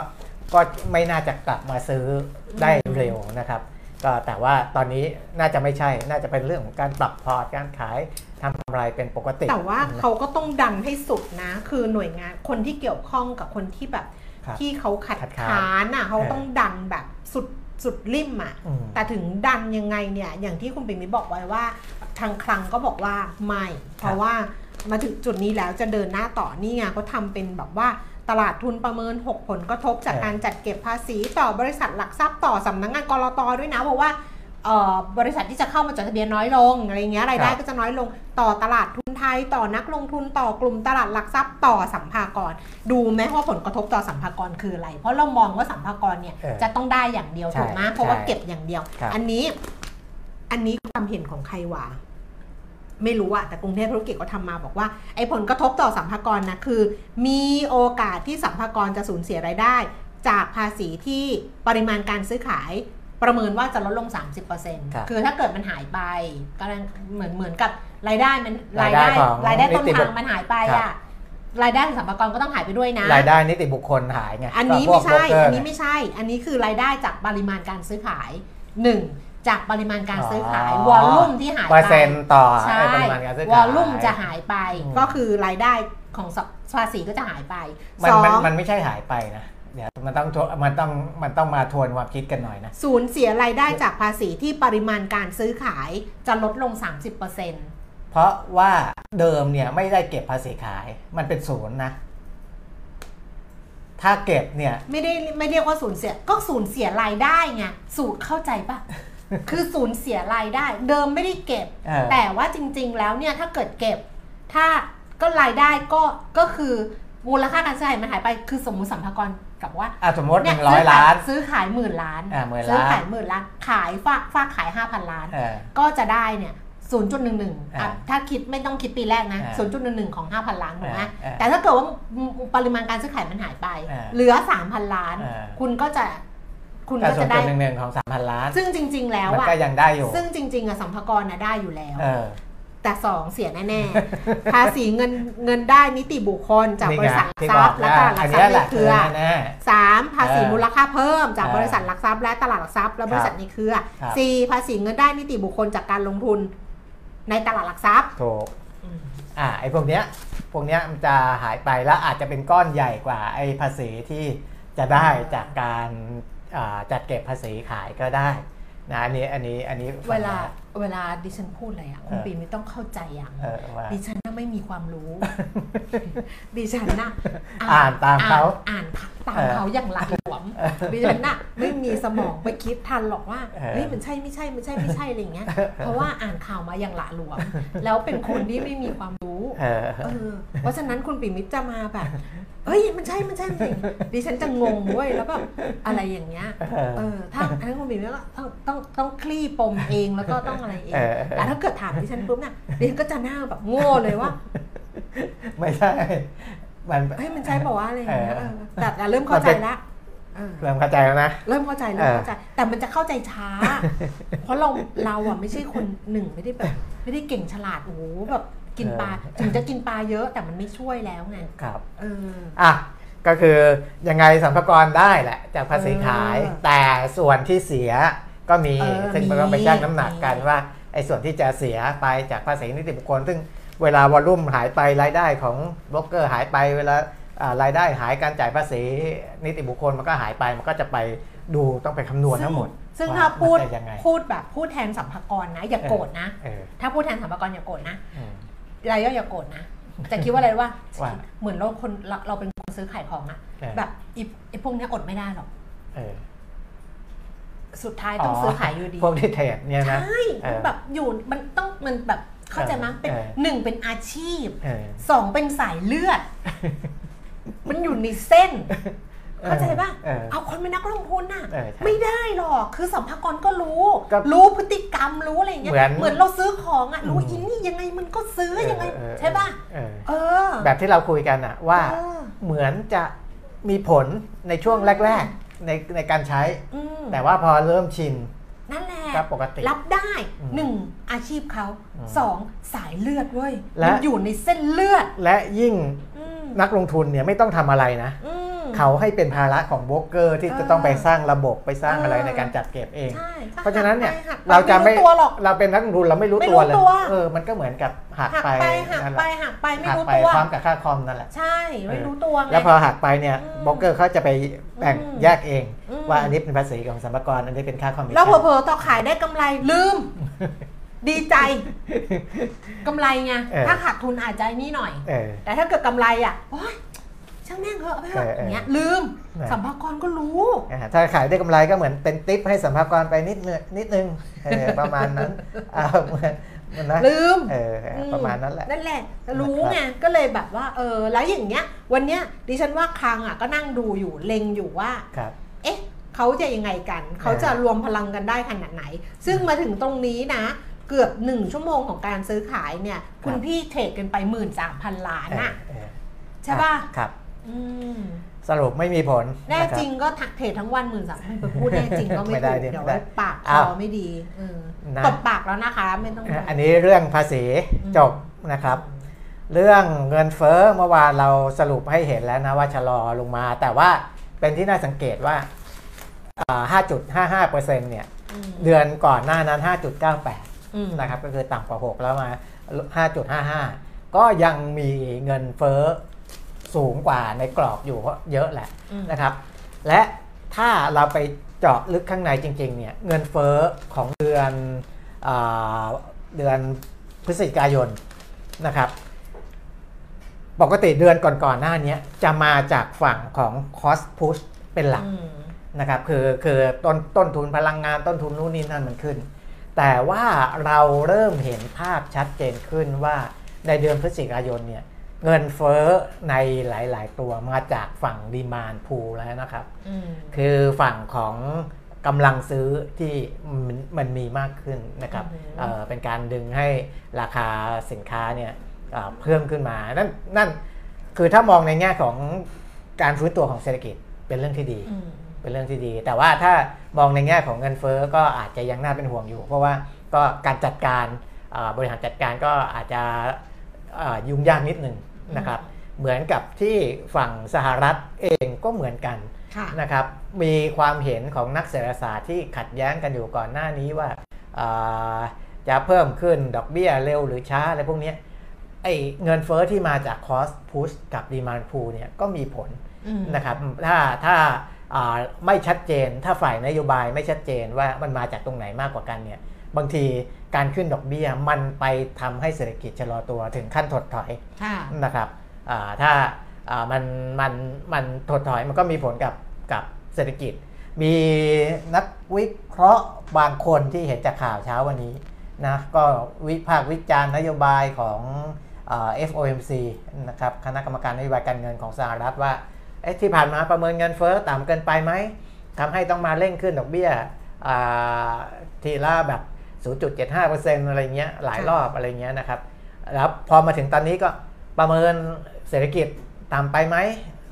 ก็ไม่น่าจะกลับมาซื้อได้เร็วนะครับ ก็แต่ว่าตอนนี้น่าจะไม่ใช่ น่าจะเป็นเรื่องของการปรับพอร์ตการขายทำกำไรเป็นปกติ แต่ว่าเขาก็ต้องดันให้สุดนะ คือหน่วยงานคนที่เกี่ยวข้องกับคนที่แบบครับที่เขาขัดขัดขานขานอะเขาเออต้องดันแบบสุดสุดริมอะอืมแต่ถึงดันยังไงเนี่ย อย่างที่คุณปิ่มมิบอกไว้ว่า ทางคลังก็บอกว่าไม่ เพราะว่ามาถึงจุดนี้แล้วจะเดินหน้าต่อนี่ไงเขาทำเป็นแบบว่า ตลาดทุนประเมิน 6 ผลกระทบจากเออการจัดเก็บภาษีต่อบริษัทหลักทรัพย์ต่อสำนักงานกรตด้วยนะเพราะว่าเอ่อบริษัทที่จะเข้ามาจดทะเบียนน้อยลงอะไรเงี้ยรายได้ครับก็จะน้อยลงต่อตลาดทุนไทยต่อนักลงทุนต่อกลุ่มตลาดหลักทรัพย์ต่อสัมภากร ดูไหมว่าผลกระทบต่อสัมภากรคืออะไร เพราะเรามองว่าสัมภากรเนี่ยเออจะต้องได้อย่างเดียวใช่ถูกไหมเพราะว่าใช่เก็บอย่างเดียวครับอันนี้ อันนี้ความเห็นของใครวะ ไม่รู้อะแต่กรุงเทพธุรกิจก็ทำมาบอกว่าไอ้ผลกระทบต่อสัมภากรนะคือ มีโอกาสที่สัมภากรจะสูญเสียรายได้ จากภาษีที่ปริมาณการซื้อขายประเมินว่าจะลดลง 30%ครับคือถ้าเกิดมันหายไปก็เหมือนเหมือนกับรายได้มันรายได้ของรายได้ต้นนิติบุทาคงมันหายไปครัอะบรายได้ของสัมภากรก็ต้องหายไปด้วยนะ รายได้นิติบุคคลหายไงอันนี้ก็พวไม่กใช่ broker อันนี้ไม่ใช่ อันนี้คือรายได้จากปริมาณการซื้อขายหนึ่ง จากปริมาณการซื้อขาย วอลลุ่มที่หายเปอร์ไปเซ็นต์ต่อใช่ไอ้ปริมาณการซื้อวขายอลลุ่มจะหายไปอืมก็คือรายได้ของภาษีก็จะหายไปมันสอมันงมันไม่ใช่หายไปนะเดี๋ยวมันต้องทวมันต้องมันต้องมาทวนความคิดกันหน่อยนะศูนย์เสียรายได้จากภาษีที่ปริมาณการซื้อขายจะลดลง 30%เพราะว่าเดิมเนี่ยไม่ได้เก็บภาษีขาย มันเป็นศูนย์นะถ้าเก็บเนี่ย ไม่ได้ไม่เรียกว่าศูนย์เสียก็ศูนย์เสียรายได้ไงสูตรเข้าใจปะ คือศูนย์เสียรายได้ เดิมไม่ได้เก็บ เออ แต่ว่าจริง ๆ แล้วเนี่ยถ้าเกิดเก็บ ถ้าก็รายได้ก็ก็คือมูลค่าการซื้อขายมันหายไปคือสมมุติสัมภากรกับว่าอะสมมติหเนี่ยนึ่งร้อยล้าน ซื้อขายหมื่นล้านอ่าหมื่นซื้อล้านขายหมื่นล้านขายฝากฝากขายห้าพันล้าน เออ ก็จะได้เนี่ย 0.11อ่าอะถ้าคิดไม่ต้องคิดปีแรกนะ อ่า0.11 ของ 5,000 ล้านถูกไหมอ่าอ่าแต่ถ้าเกิดว่าปริมาณการซื้อขายมันหายไป อ่าเหลือ 3,000 ล้าน อ่าคุณก็จะ คุณแต่ก็ส่วจะนได้จุดหนึ่งหนึ่งของสามพันล้าน ซึ่งจริง ๆ แล้วมันอะก็ยังได้อยู่ ซึ่งจริง ๆอะสัมภากรนะได้อยู่แล้วเออแต่สองเสียแน่ๆภาษีเงินเงินได้นิติบุคคลจากนี่บไงริษัทหลักที่ทบรัอพกย์และว่าตลาดหลัอักนทรัเนี้พยย์แหในละเครือแน่สามภาษีเออมูลค่าเพิ่มจากเออบริษัทหลักทรัพย์และตลาดหลักทรัพย์และบริษัทในเครือครับสี่ภาษีเงินได้นิติบุคคลจากการลงทุนในตลาดหลักทรัพย์ถูกอ่าไอ้พวกเนี้ยพวกเนี้ยมันจะหายไปแล้วอาจจะเป็นก้อนใหญ่กว่าไอ้ภาษีที่จะได้จากการอ่า จัดเก็บภาษีขายก็ได้นะอันนี้อันนี้อันนี้เวลาฟังนะเวลาดิฉันพูดอะไรอะคุณเออปีไม่ต้องเข้าใจอย่างเออว่าดิฉันน่ะไม่มีความรู้ ดิฉันน่ะอ่านตามเขาอ่าน ตามเออเขาอย่างหละหลวมดิฉันน่ะไม่มีสมองไปคิดทันหรอกว่าเออเฮ้ยมันใช่ไม่ใช่ไม่ใช่ไม่ใช่อะไรอย่างเงี้ย เพราะว่าอ่านข่าวมาอย่างหละหลวม แล้วเป็นคนที่ไม่มีความรู้เออเออเพราะฉะนั้นคุณปิมิตรจะมาแบบเฮ้ยมันใช่มันใช่จริงดิฉันจะงงเว้ยแล้วแบบอะไรอย่างเงี้ยเออเออถ้าอันนั้นคุณปิมิตรก็ต้องต้องต้องคลี่ปมเองแล้วก็ต้องอะไรเองเออแต่ถ้าเกิดถามดิฉันปุ๊บเนี่ยดิฉันก็จะหน้าแบบโง่เลยว่า ไม่ใช่ มันเฮ้ยมันใช่เปล่าวะอะไรอย่างเงี้ยเออเออแต่แต่เริ่มเข้าใจละเออเริ่มเข้าใจแล้วนะ เริ่มเข้าใจเริ่มเข้าใจ แต่มันจะเข้าใจช้า เพราะเราเราอะไม่ใช่คนหนึ่งไม่ได้แบบไม่ได้เก่งฉลาดโอ้โหแบบกินปลาเออถึงจะกินปลาเยอะแต่มันไม่ช่วยแล้วไงครับเอออะก็คือยังไงสัมภากระได้แหละจากภาษีขายเออแต่ส่วนที่เสียก็มีเออซึ่งมีมันต้องไปชั่งน้ำหนักกันมีว่าไอ้ส่วนที่จะเสียไปจากภาษีนิติบุคคล ซึ่ง เวลาวอลลุ่มหายไปรายได้ของบล็อกเกอร์หายไปเวลาอ่ารายได้หายการจ่ายภาษีนิติบุคคลมันก็หายไปมันก็จะไปดูต้องไปคำนวณทั้งหมด ซึ่งว่ถ้าพูดมันจะยังไงพูดแบบพูดแทนสัมภากระนะ อย่าโกรธนะเออถ้าพูดแทนสัมภากระอย่าโกรธนะอืมรายย่อยอย่าโกรธนะแต่คิดว่าอะไรรู้ว่าว่าเหมือนเราคนเราเราเป็นคนซื้อขายของอะเออแบบไอ้ไอ้พวกเนี้ยอดไม่ได้หรอกเออสุดท้ายต้องซื้อขายอยู่ดีพวกที่เทรดเนี่ยนะใช่เออแบบอยู่มันต้องมันแบบ เข้าใจมั้ยเป็นเออหนึ่งเป็นอาชีพเออสองเป็นสายเลือด มันอยู่ในเส้นเข้าใจป่ะเออเอาคนเป็นนักลงทุนน่ะเออใช่ไม่ได้หรอก คือสัมภากรก็รู้ก็รู้พฤติกรรมรู้อะไรอย่างเงี้ย เหมือนเราซื้อของอะ รู้อืมอินนี่ยังไงมันก็ซื้อยังไงเออเออใช่ป่ะเออเออ แบบที่เราคุยกันอะว่าเออเหมือนจะมีผลในช่วงแรก ๆ ในในการใช้อืมแต่ว่าพอเริ่มชิน นั่นแหละก็ปกติรับได้อืมหนึ่งอาชีพเขาอืมสองสายเลือดเว้ยและ มันอยู่ในเส้นเลือด และยิ่งอืม นักลงทุนเนี่ยไม่ต้องทำอะไรนะอืมเขาให้เป็นภาระของโบรกเกอร์ที่เออจะต้องไปสร้างระบบไปสร้างอะไรเออในการจัดเก็บเองใช่ถ้เพราะฉะนั้นเนี่ยหักไปเราจะไม่รู้ตัวหรอกเราเป็นนักลงทุนเราไม่รู้ไม่ตัวรู้เลยตัวเออมันก็เหมือนกับหักหักไปไปหักนั่นแหไปละหักไปไม่หักรู้ไปตัวพร้อมกับค่าคอมนั่นแหละใช่ไม่รู้ตัวไงแล้วพอหักไปเนี่ยอืมโบรกเกอร์เขาจะไปแบ่งอืมแยกเองอืมว่าอันนี้เป็นภาษีของสรรพากรอันนี้เป็นค่าคอมมิชแล้วชั่นเผลอๆต่อขายได้กำไรลืม ดีใจกำไรไงเออ ถ้าขาดทุนอาจจะนี่หน่อย เออ แต่ถ้าเกิดกำไรอะโอ๊ยช่างแม่งเหอะเอาไปเถเออะอเอออย่างเงี้ยลืมนะ สัมภากรก็รู้ อ่าถ้าขายได้กำไรก็เหมือนเป็นทิปให้สัมภาระไปนิดนึงนิดนึงเออประมาณนั้นเอาเหมือนเหมือนนะลืม เออประมาณนั้นแหละ นั่นแหละ รู้นะครับไง ก็เลยแบบว่า เออ แล้วอย่างเงี้ย วันเนี้ยดิฉันว่าครังอะก็นั่งดูอยู่ เล็งอยู่ว่า ครับ เอ๊ะ เขาจะยังไงกัน เขาจะรวมพลังกันได้ขนาดไหน ซึ่งมาถึงตรงนี้นะ เกือบหนึ่งชั่วโมงของการซื้อขายเนี่ย คุณพี่เทรดกันไปหมื่นสามพันล้านอะเออใช่ป่ะ ครับอืมสรุปไม่มีผล แน่ะคบจริงก็เทรดทั้งวันหมื่นสามพันพูดแน่จริงก็ไม่ไม่ได้ถูกดิเดี๋ยวไม่ได้ปากคอ้าวอไม่ดีเออนะตบปากแล้วนะคะไม่ต้อง อันนี้เรื่องภาษีอืมจบนะครับ เรื่องเงินเฟ้อเมื่อวานเราสรุปให้เห็นแล้วนะว่าชะลอลงมา แต่ว่าเป็นที่น่าสังเกตว่าอ่า5.55%เนี่ยอืมเดือนก่อนหน้านั้น 5.98อืม นะครับก็คือต่ำกว่า 6 แล้วมา 5.55 ก็ยังมีเงินเฟ้อสูงกว่าในกรอบอยู่เยอะแหละอืมนะครับ และถ้าเราไปเจาะลึกข้างในจริงๆเนี่ยเงินเฟ้อของเดือนอาเดือนพฤศจิกายนนะครับ ปกติเดือนก่อนๆหน้านี้จะมาจากฝั่งของ cost push เป็นหลักอืมนะครับคือคือต้นต้นทุนพลังงานต้นทุนนู่นนี่นั่นมันขึ้น แต่ว่าเราเริ่มเห็นภาพชัดเจนขึ้นว่าในเดือนพฤศจิกายนเนี่ยเงินเฟ้อในหลาย ๆ ตัวมาจากฝั่งดีมานพูแล้วนะครับอืมคือฝั่งของกำลังซื้อที่มันมันมีมากขึ้นนะครับอือหือเอ่อเป็นการดึงให้ราคาสินค้าเนี่ยเอ่อเพิ่มขึ้นมา นั่นนั่นคือถ้ามองในแง่ของการฟื้นตัวของเศรษฐกิจเป็นเรื่องที่ดีอืม เป็นเรื่องที่ดี แต่ว่าถ้ามองในแง่ของเงินเฟ้อก็อาจจะยังน่าเป็นห่วงอยู่ เพราะว่าก็การจัดการเอ่อบริหารจัดการก็อาจจะเอ่อยุ่งยากนิดหนึ่งนะครับ เหมือนกับที่ฝั่งสหรัฐเองก็เหมือนกันค่ะนะครับ มีความเห็นของนักเศรษฐศาสตร์ที่ขัดแย้งกันอยู่ก่อนหน้านี้ว่าเอ่อจะเพิ่มขึ้นดอกเบี้ยเร็วหรือช้าอะไรพวกเนี้ยไอ้เงินเฟ้อที่มาจาก cost push กับ demand pull เนี่ยก็มีผลอืมนะครับ ถ้าถ้าอ่า ไม่ชัดเจน ถ้าฝ่ายนโยบายไม่ชัดเจนว่ามันมาจากตรงไหนมากกว่ากันเนี่ยบางทีการขึ้นดอกเบี้ยมันไปทำให้เศรษฐกิจชะลอตัวถึงขั้นถดถอยค่ะนะครับอ่าถ้าอ่ามันมันมันถดถอยมันก็มีผลกับกับเศรษฐกิจ มีนักวิเคราะห์บางคนที่เห็นจากข่าวเช้าวันนี้นะก็วิพากษ์วิจารณ์นโยบายของอ่า FOMC นะครับคณะกรรมการนโยบายการเงินของสหรัฐว่า เอ๊ะที่ผ่านมาประเมินเงินเฟ้อต่ำเกินไปไหมทำให้ต้องมาเร่งขึ้นดอกเบี้ยทีละแบบ 0.75%อะไรเงี้ยหลายรอบอะไรเงี้ยนะครับ แล้วพอมาถึงตอนนี้ก็ประเมินเศรษฐกิจต่ำไปไหม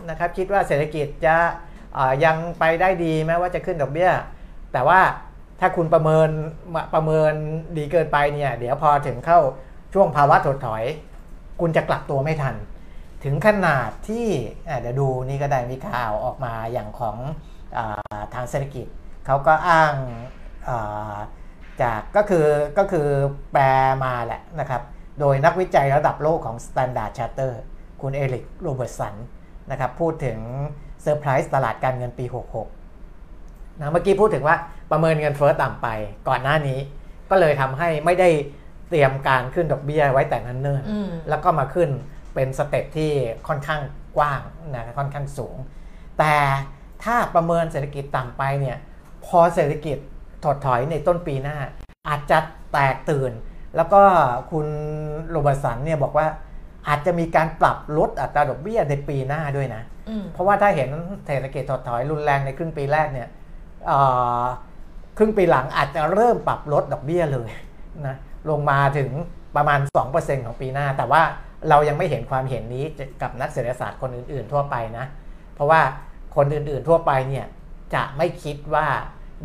นะครับคิดว่าเศรษฐกิจจะยังไปได้ดีแม้ว่าจะขึ้นดอกเบี้ย แต่ว่าถ้าคุณประเมินประเมินดีเกินไปเนี่ยเดี๋ยวพอถึงเข้าช่วงภาวะถดถอย คุณจะกลับตัวไม่ทัน ถึงขนาดที่อะเดี๋ยวดูนี่ก็ได้มีข่าวออกมาอย่างของอาทางเศรษฐกิจเขาก็อ้างอาจากก็คือก็คือแปลมาแหละนะครับ โดยนักวิจัยระดับโลกของ Standard Charter คุณเอริกโรเบิร์ตสันนะครับพูดถึงเซอร์ไพรส์ตลาดการเงินปี 66นะเมื่อกี้พูดถึงว่าประเมินเงินเฟ้อต่ำไปก่อนหน้านี้ก็เลยทำให้ไม่ได้เตรียมการขึ้นดอกเบี้ยไว้แต่นั้นเนิ่นอืมแล้วก็มาขึ้น เป็น step ที่ค่อนข้างกว้างนะค่อนข้างสูง แต่ถ้าประเมินเศรษฐกิจต่ำไปเนี่ยพอเศรษฐกิจถดถอยในต้นปีหน้า อาจจะแตกตื่น แล้วก็คุณโรเบิร์ตสันเนี่ยบอกว่าอาจจะมีการปรับลดอัตราดอกเบี้ยในปีหน้าด้วยนะอืมเพราะว่าถ้าเห็นเศรษฐกิจถดถอยรุนแรงในครึ่งปีแรกเนี่ยเอ่อครึ่งปีหลังอาจจะเริ่มปรับลดดอกเบี้ยเลยนะลงมาถึงประมาณ 2%ของปีหน้า แต่ว่า เรายังไม่เห็นความเห็นนี้กับนักเศรษฐศาสตร์คนอื่น ๆ ทั่วไปนะ เพราะว่าคนอื่น ๆ ทั่วไปเนี่ยจะไม่คิดว่า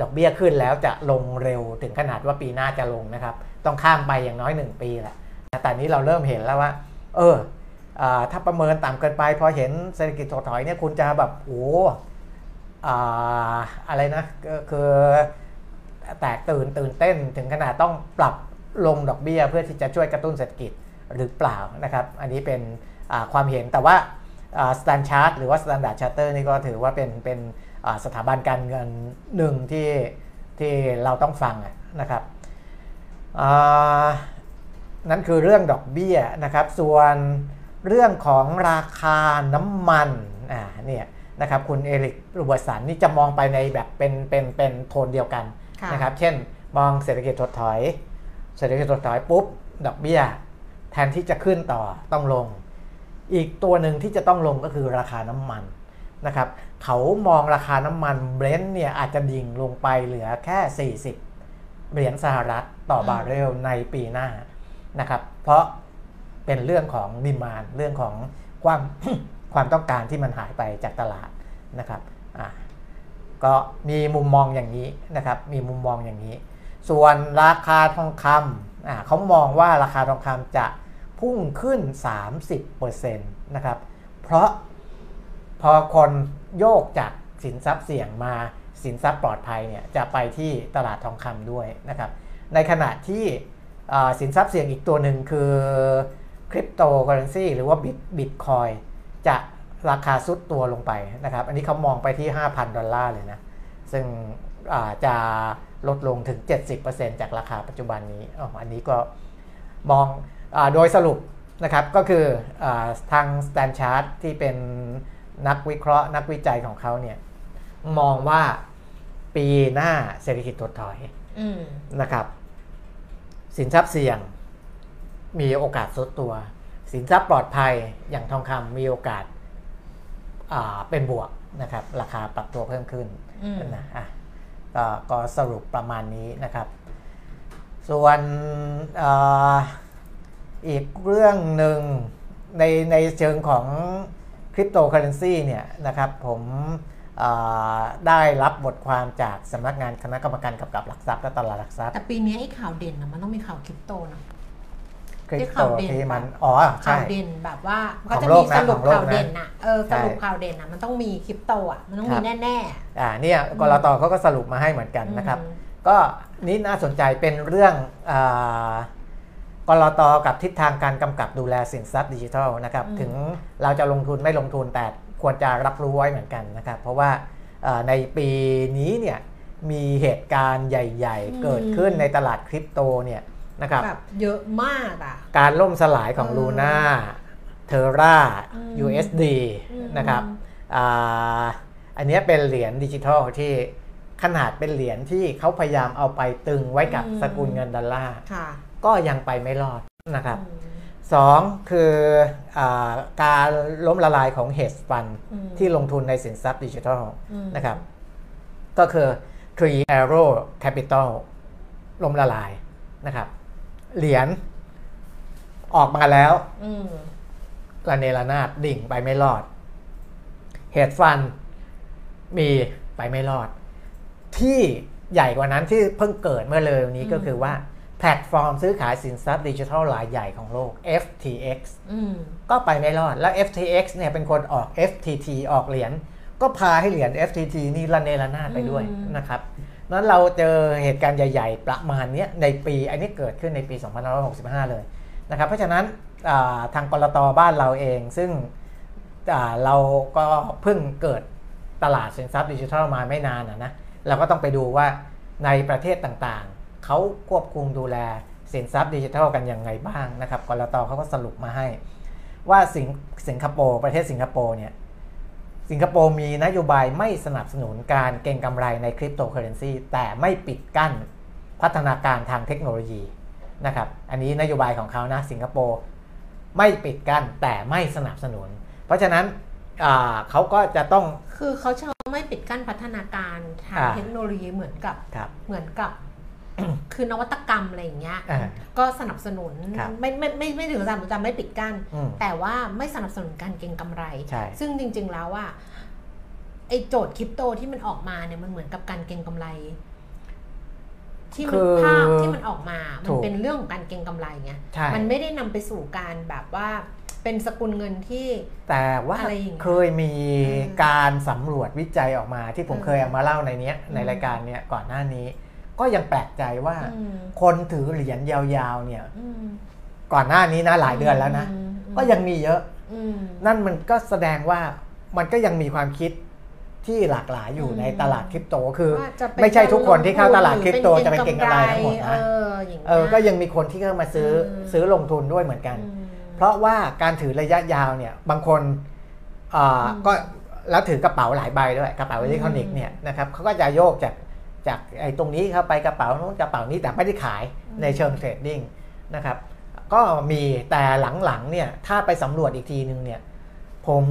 ดอกเบี้ยขึ้นแล้วจะลงเร็วถึงขนาดว่าปีหน้าจะลงนะครับ ต้องข้ามไปอย่างน้อย 1 ปีแหละแต่นี้เราเริ่มเห็นแล้วว่า เอออถ้าประเมินต่ำเกินไปพอเห็นเศรษฐกิจถดถอยเนี่ยคุณจะแบบโอ้อ่าอะไรนะก็คือแตกตื่นตื่นเต้นถึงขนาดต้องปรับลงดอกเบี้ยเพื่อที่จะช่วยกระตุ้นเศรษฐกิจ หรือเปล่านะครับ อันนี้เป็นอ่าความเห็นแต่ว่า StanChart หรือว่า Standard Charter นี่ก็ถือว่าเป็นเป็นอ่าสถาบันการเงินหนึ่งที่ที่เราต้องฟังอะนะครับอ่านั่นคือเรื่องดอกเบี้ยนะครับ ส่วนเรื่องของราคาน้ำมันอ่าเนี่ยนะครับคุณเอริกโรเบิร์ตสันนี่จะมองไปในแบบเป็นเป็นเป็นโทนเดียวกันค่ะนะครับ เช่นมองเศรษฐกิจถดถอย เศรษฐกิจถดถอยปุ๊บ ดอกเบี้ย แทนที่จะขึ้นต่อต้องลง อีกตัวหนึ่งที่จะต้องลงก็คือราคาน้ำมันนะครับเขามองราคาน้ำมันเบรนท์เนี่ยอาจจะดิ่งลงไปเหลือแค่ 40 เหรียญสหรัฐต่อบาร์เรลในปีหน้านะครับเพราะเป็นเรื่องของดิมานเรื่องของความความต้องการที่มันหายไปจากตลาดนะครับอะก็มีมุมมองอย่างนี้นะครับมีมุมมองอย่างนี้ ส่วนราคาทองคำอะเขามองว่าราคาทองคำจะ พุ่งขึ้น 30%นะครับ เพราะพอคนโยกจากสินทรัพย์เสี่ยงมาสินทรัพย์ปลอดภัยเนี่ยจะไปที่ตลาดทองคำด้วยนะครับ ในขณะที่สินทรัพย์เสี่ยงอีกตัวหนึ่งคือคริปโตเคอเรนซีหรือว่าบิตบิตคอยจะราคาซุดตัวลงไปนะครับ อันนี้เขามองไปที่ 5,000 ดอลลาร์เลยนะ ซึ่งาจะลดลงถึง 70%จากราคาปัจจุบันนี้อ๋ออันนี้ก็มอง โดยสรุปนะครับก็คืออาทาง Stan Chart ที่เป็นนักวิเคราะห์ นักวิจัยของเขาเนี่ยมองว่าปีหน้าเศรษฐกิจถดถอยอืมนะครับ สินทรัพย์เสี่ยงมีโอกาสลดตัว สินทรัพย์ปลอดภัยอย่างทองคำมีโอกาสอ่าเป็นบวกนะครับ ราคาปรับตัวเพิ่มขึ้นอืมนะอะก็ก็สรุปประมาณนี้นะครับ ส่วน อาอีกเรื่องหนึ่งในในเชิงของคริปโตเคอเรนซีเนี่ยนะครับผมอ่าได้รับบทความจากสำนักงานคณะกรรมการกำกับหลักทรัพย์และตลาดหลักทรัพย์ แต่ปีนี้ไอ้ข่าวเด่นนะมันต้องมีข่าวคริปโตนะคริปที่โตข่าวเด่นที่มันปะอ๋อข่าใช่วเด่นแบบว่าขก็องจะโลมีกนะสรุปของโลกข่าวนะเด่นน่ะเออใช่สรุปข่าวเด่นน่ะมันต้องมีคริปโตอะมันต้องคมีรับแน่อ่าเนี่ยกรตเขาก็สรุปมาให้เหมือนกันๆนะครับอืมก็นี่น่าสนใจเป็นเรื่องอา กรตกับทิศทางการกำกับดูแลสินทรัพย์ดิจิทัลนะครับอืมถึงเราจะลงทุนไม่ลงทุนแต่ควรจะรับรู้ไว้เหมือนกันนะครับ เพราะว่าเอ่อในปีนี้เนี่ยมีเหตุการณ์ใหญ่ ๆ เกิดขึ้นในตลาดคริปโตเนี่ยนะครับแบบเยอะมากอะการล่มสลายของเออลูน่าเทอร่าอืม USD อืมนะครับอ่าอันเนี้ยเป็นเหรียญดิจิทัลที่ขนาดเป็นเหรียญที่เขาพยายามเอาไปตึงไว้กับสกุลเงินดอลลาร์ค่ะ ก็ยังไปไม่รอดนะครับอืมสองคืออาการล้มละลายของ hedge fund อืมที่ลงทุนในสินทรัพย์ดิจิทัลอืมนะครับ ก็คือ Tree Arrow Capital ล้มละลายนะครับ เหรียญออกมาแล้วอืมระเนระนาดดิ่งไปไม่รอดเหตุฟันมีไปไม่รอด ที่ใหญ่กว่านั้นที่เพิ่งเกิดเมื่อเร็วนี้อืมก็คือว่า แพลตฟอร์มซื้อขายสินทรัพย์ดิจิทัลรายใหญ่ของโลก FTX อืมก็ไปไม่รอด แล้ว FTX เนี่ยเป็นคนออก FTT ออกเหรียญ ก็พาให้เหรียญ FTT นี่ระเนระนาดไปด้วยอืมนะครับนั้นเราเจอเหตุการณ์ใหญ่ ๆ ประมาณเนี้ยในปีอันนี้เกิดขึ้นในปี 2565 เลยนะครับ เพราะฉะนั้นอ่าทางก.ล.ต.บ้านเราเองซึ่งอ่าเราก็เพิ่งเกิดตลาดสินทรัพย์ดิจิทัลมาไม่นานนะนะเราก็ต้องไปดูว่าในประเทศต่างๆ เขาควบคุมดูแลสินทรัพย์ดิจิทัลกันยังไงบ้างนะครับก.ล.ต.เขาก็สรุปมาให้ ว่าสิงสิงคโปร์ประเทศสิงคโปร์เนี่ยสิงคโปร์มีนโยบายไม่สนับสนุนการเก็งกำไรในคริปโตเคอเรนซีแต่ไม่ปิดกั้นพัฒนาการทางเทคโนโลยีนะครับอันนี้นโยบายของเขานะสิงคโปร์ไม่ปิดกั้นแต่ไม่สนับสนุน เพราะฉะนั้นอ่าเขาก็จะต้องคือเขาจะไม่ปิดกั้นพัฒนาการทางอ่าเทคโนโลยีเหมือนกับครับเหมือนกับ คือนวัตกรรมอะไรอย่างเงี้ยอ่าก็สนับสนุนครับไม่ไม่ไม่ไม่ถึงสนับสนุนแต่ไม่ปิดกั้นอืมแต่ว่าไม่สนับสนุนการเก็งกำไรใช่ซึ่งจริง ๆแล้วว่าไอ้โจทย์คริปโตที่มันออกมาเนี่ยมันเหมือนกับการเก็งกำไร ที่มันคือภาพที่มันออกมาถูมันกเป็นเรื่องของการเก็งกำไรไงใช่มันไม่ได้นำไปสู่การแบบว่าเป็นสกุลเงินที่ แต่ว่าอะไรอย่างเงี้ยเคยมีอืมการสำรวจวิจัยออกมาที่ผมอืมเคยเอามาเล่าในเนี้ยในอืมรายการเนี้ยก่อนหน้านี้ ก็ยังแปลกใจว่าอืมคนถือเหรียญยาวๆ เนี่ยอืมก่อนหน้านี้นะหลายเดือนแล้วนะอืมก็ยังมีเยอะอืมนั่นมันก็แสดงว่ามันก็ยังมีความคิดที่หลากหลายอยู่อืมในตลาดคริปโตคือว่าจะเป็นไม่ใช่ทุกคนที่เข้าตลาดหอคริปโตจะเป็นเก็งกำไรทั้งหมดเอนะออย่างงี้ยเออก็ยังมีคนที่เข้ามาซื้ออมซื้อลงทุนด้วยเหมือนกันอืมเพราะว่าการถือระยะยาวเนี่ยบางคนอ่าก็แล้วถือกระเป๋าหลายใบด้วยกระเป๋าอิเล็กทรอนิกส์เนี่ยนะครับเขาก็จะโยกจาก จากไอ้ตรงนี้เข้าไปกระเป๋านู้นกระเป๋านี้แต่ไม่ได้ขายในเชิงเทรดดิ้งนะครับก็มีแต่หลังๆเนี่ยถ้าไปสำรวจอีกทีนึงเนี่ยผม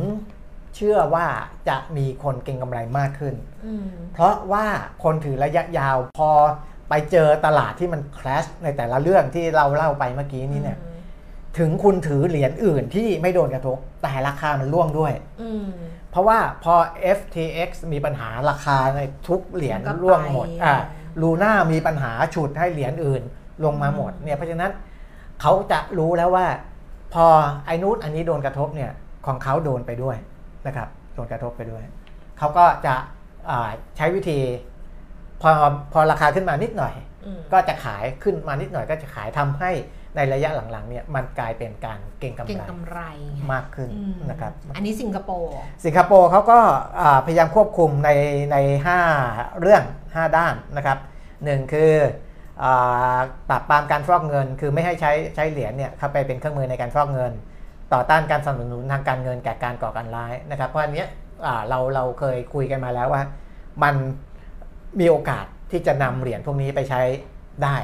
เชื่อว่าจะมีคนเก็งกำไรมากขึ้นอืมเพราะว่าคนถือระยะยาวพอไปเจอตลาดที่มันคลาสในแต่ละเรื่องที่เราเล่าไปเมื่อกี้นี้เนี่ยถึงคุณถือเหรียญอื่นที่ไม่โดนกระทบแต่ราคามันร่วงด้วยอืม เพราะว่าพอ FTX มีปัญหาราคาในทุกเหรียญมันก็ร่วงหมดไปอ่าลูน่ามีปัญหาฉุดให้เหรียญอื่นลงมาหมดเนี่ยเพราะฉะนั้นเขาจะรู้แล้วว่า พอไอ้นู้นอันนี้โดนกระทบเนี่ยของเขาโดนไปด้วยนะครับโดนกระทบไปด้วย เขาก็จะอ่าใช้วิธี พอพอราคาขึ้นมานิดหน่อยอืมก็จะขายขึ้นมานิดหน่อยก็จะขายทำให้ ในระยะหลังๆเนี่ยมันกลายเป็นการเก็งกำเก่งไรกำไรมากขึ้นอืมนะครับอันนี้สิงคโปร์สิงคโปร์เขาก็อ่าพยายามควบคุมในใน 5 เรื่อง 5 ด้านนะครับหนึ่งคืออาปราบปรามการฟอกเงิน คือไม่ให้ใช้ใช้เหรียญเนี่ยเข้าไปเป็นเครื่องมือในการฟอกเงิน ต่อต้านการสนับสนุนทางการเงินแก่การก่อการร้ายนะครับ เพราะอันเนี้ยอ่าเราเราเคยคุยกันมาแล้วว่า มันมีโอกาสที่จะนำเหรียญพวกนี้ไปใช้ได้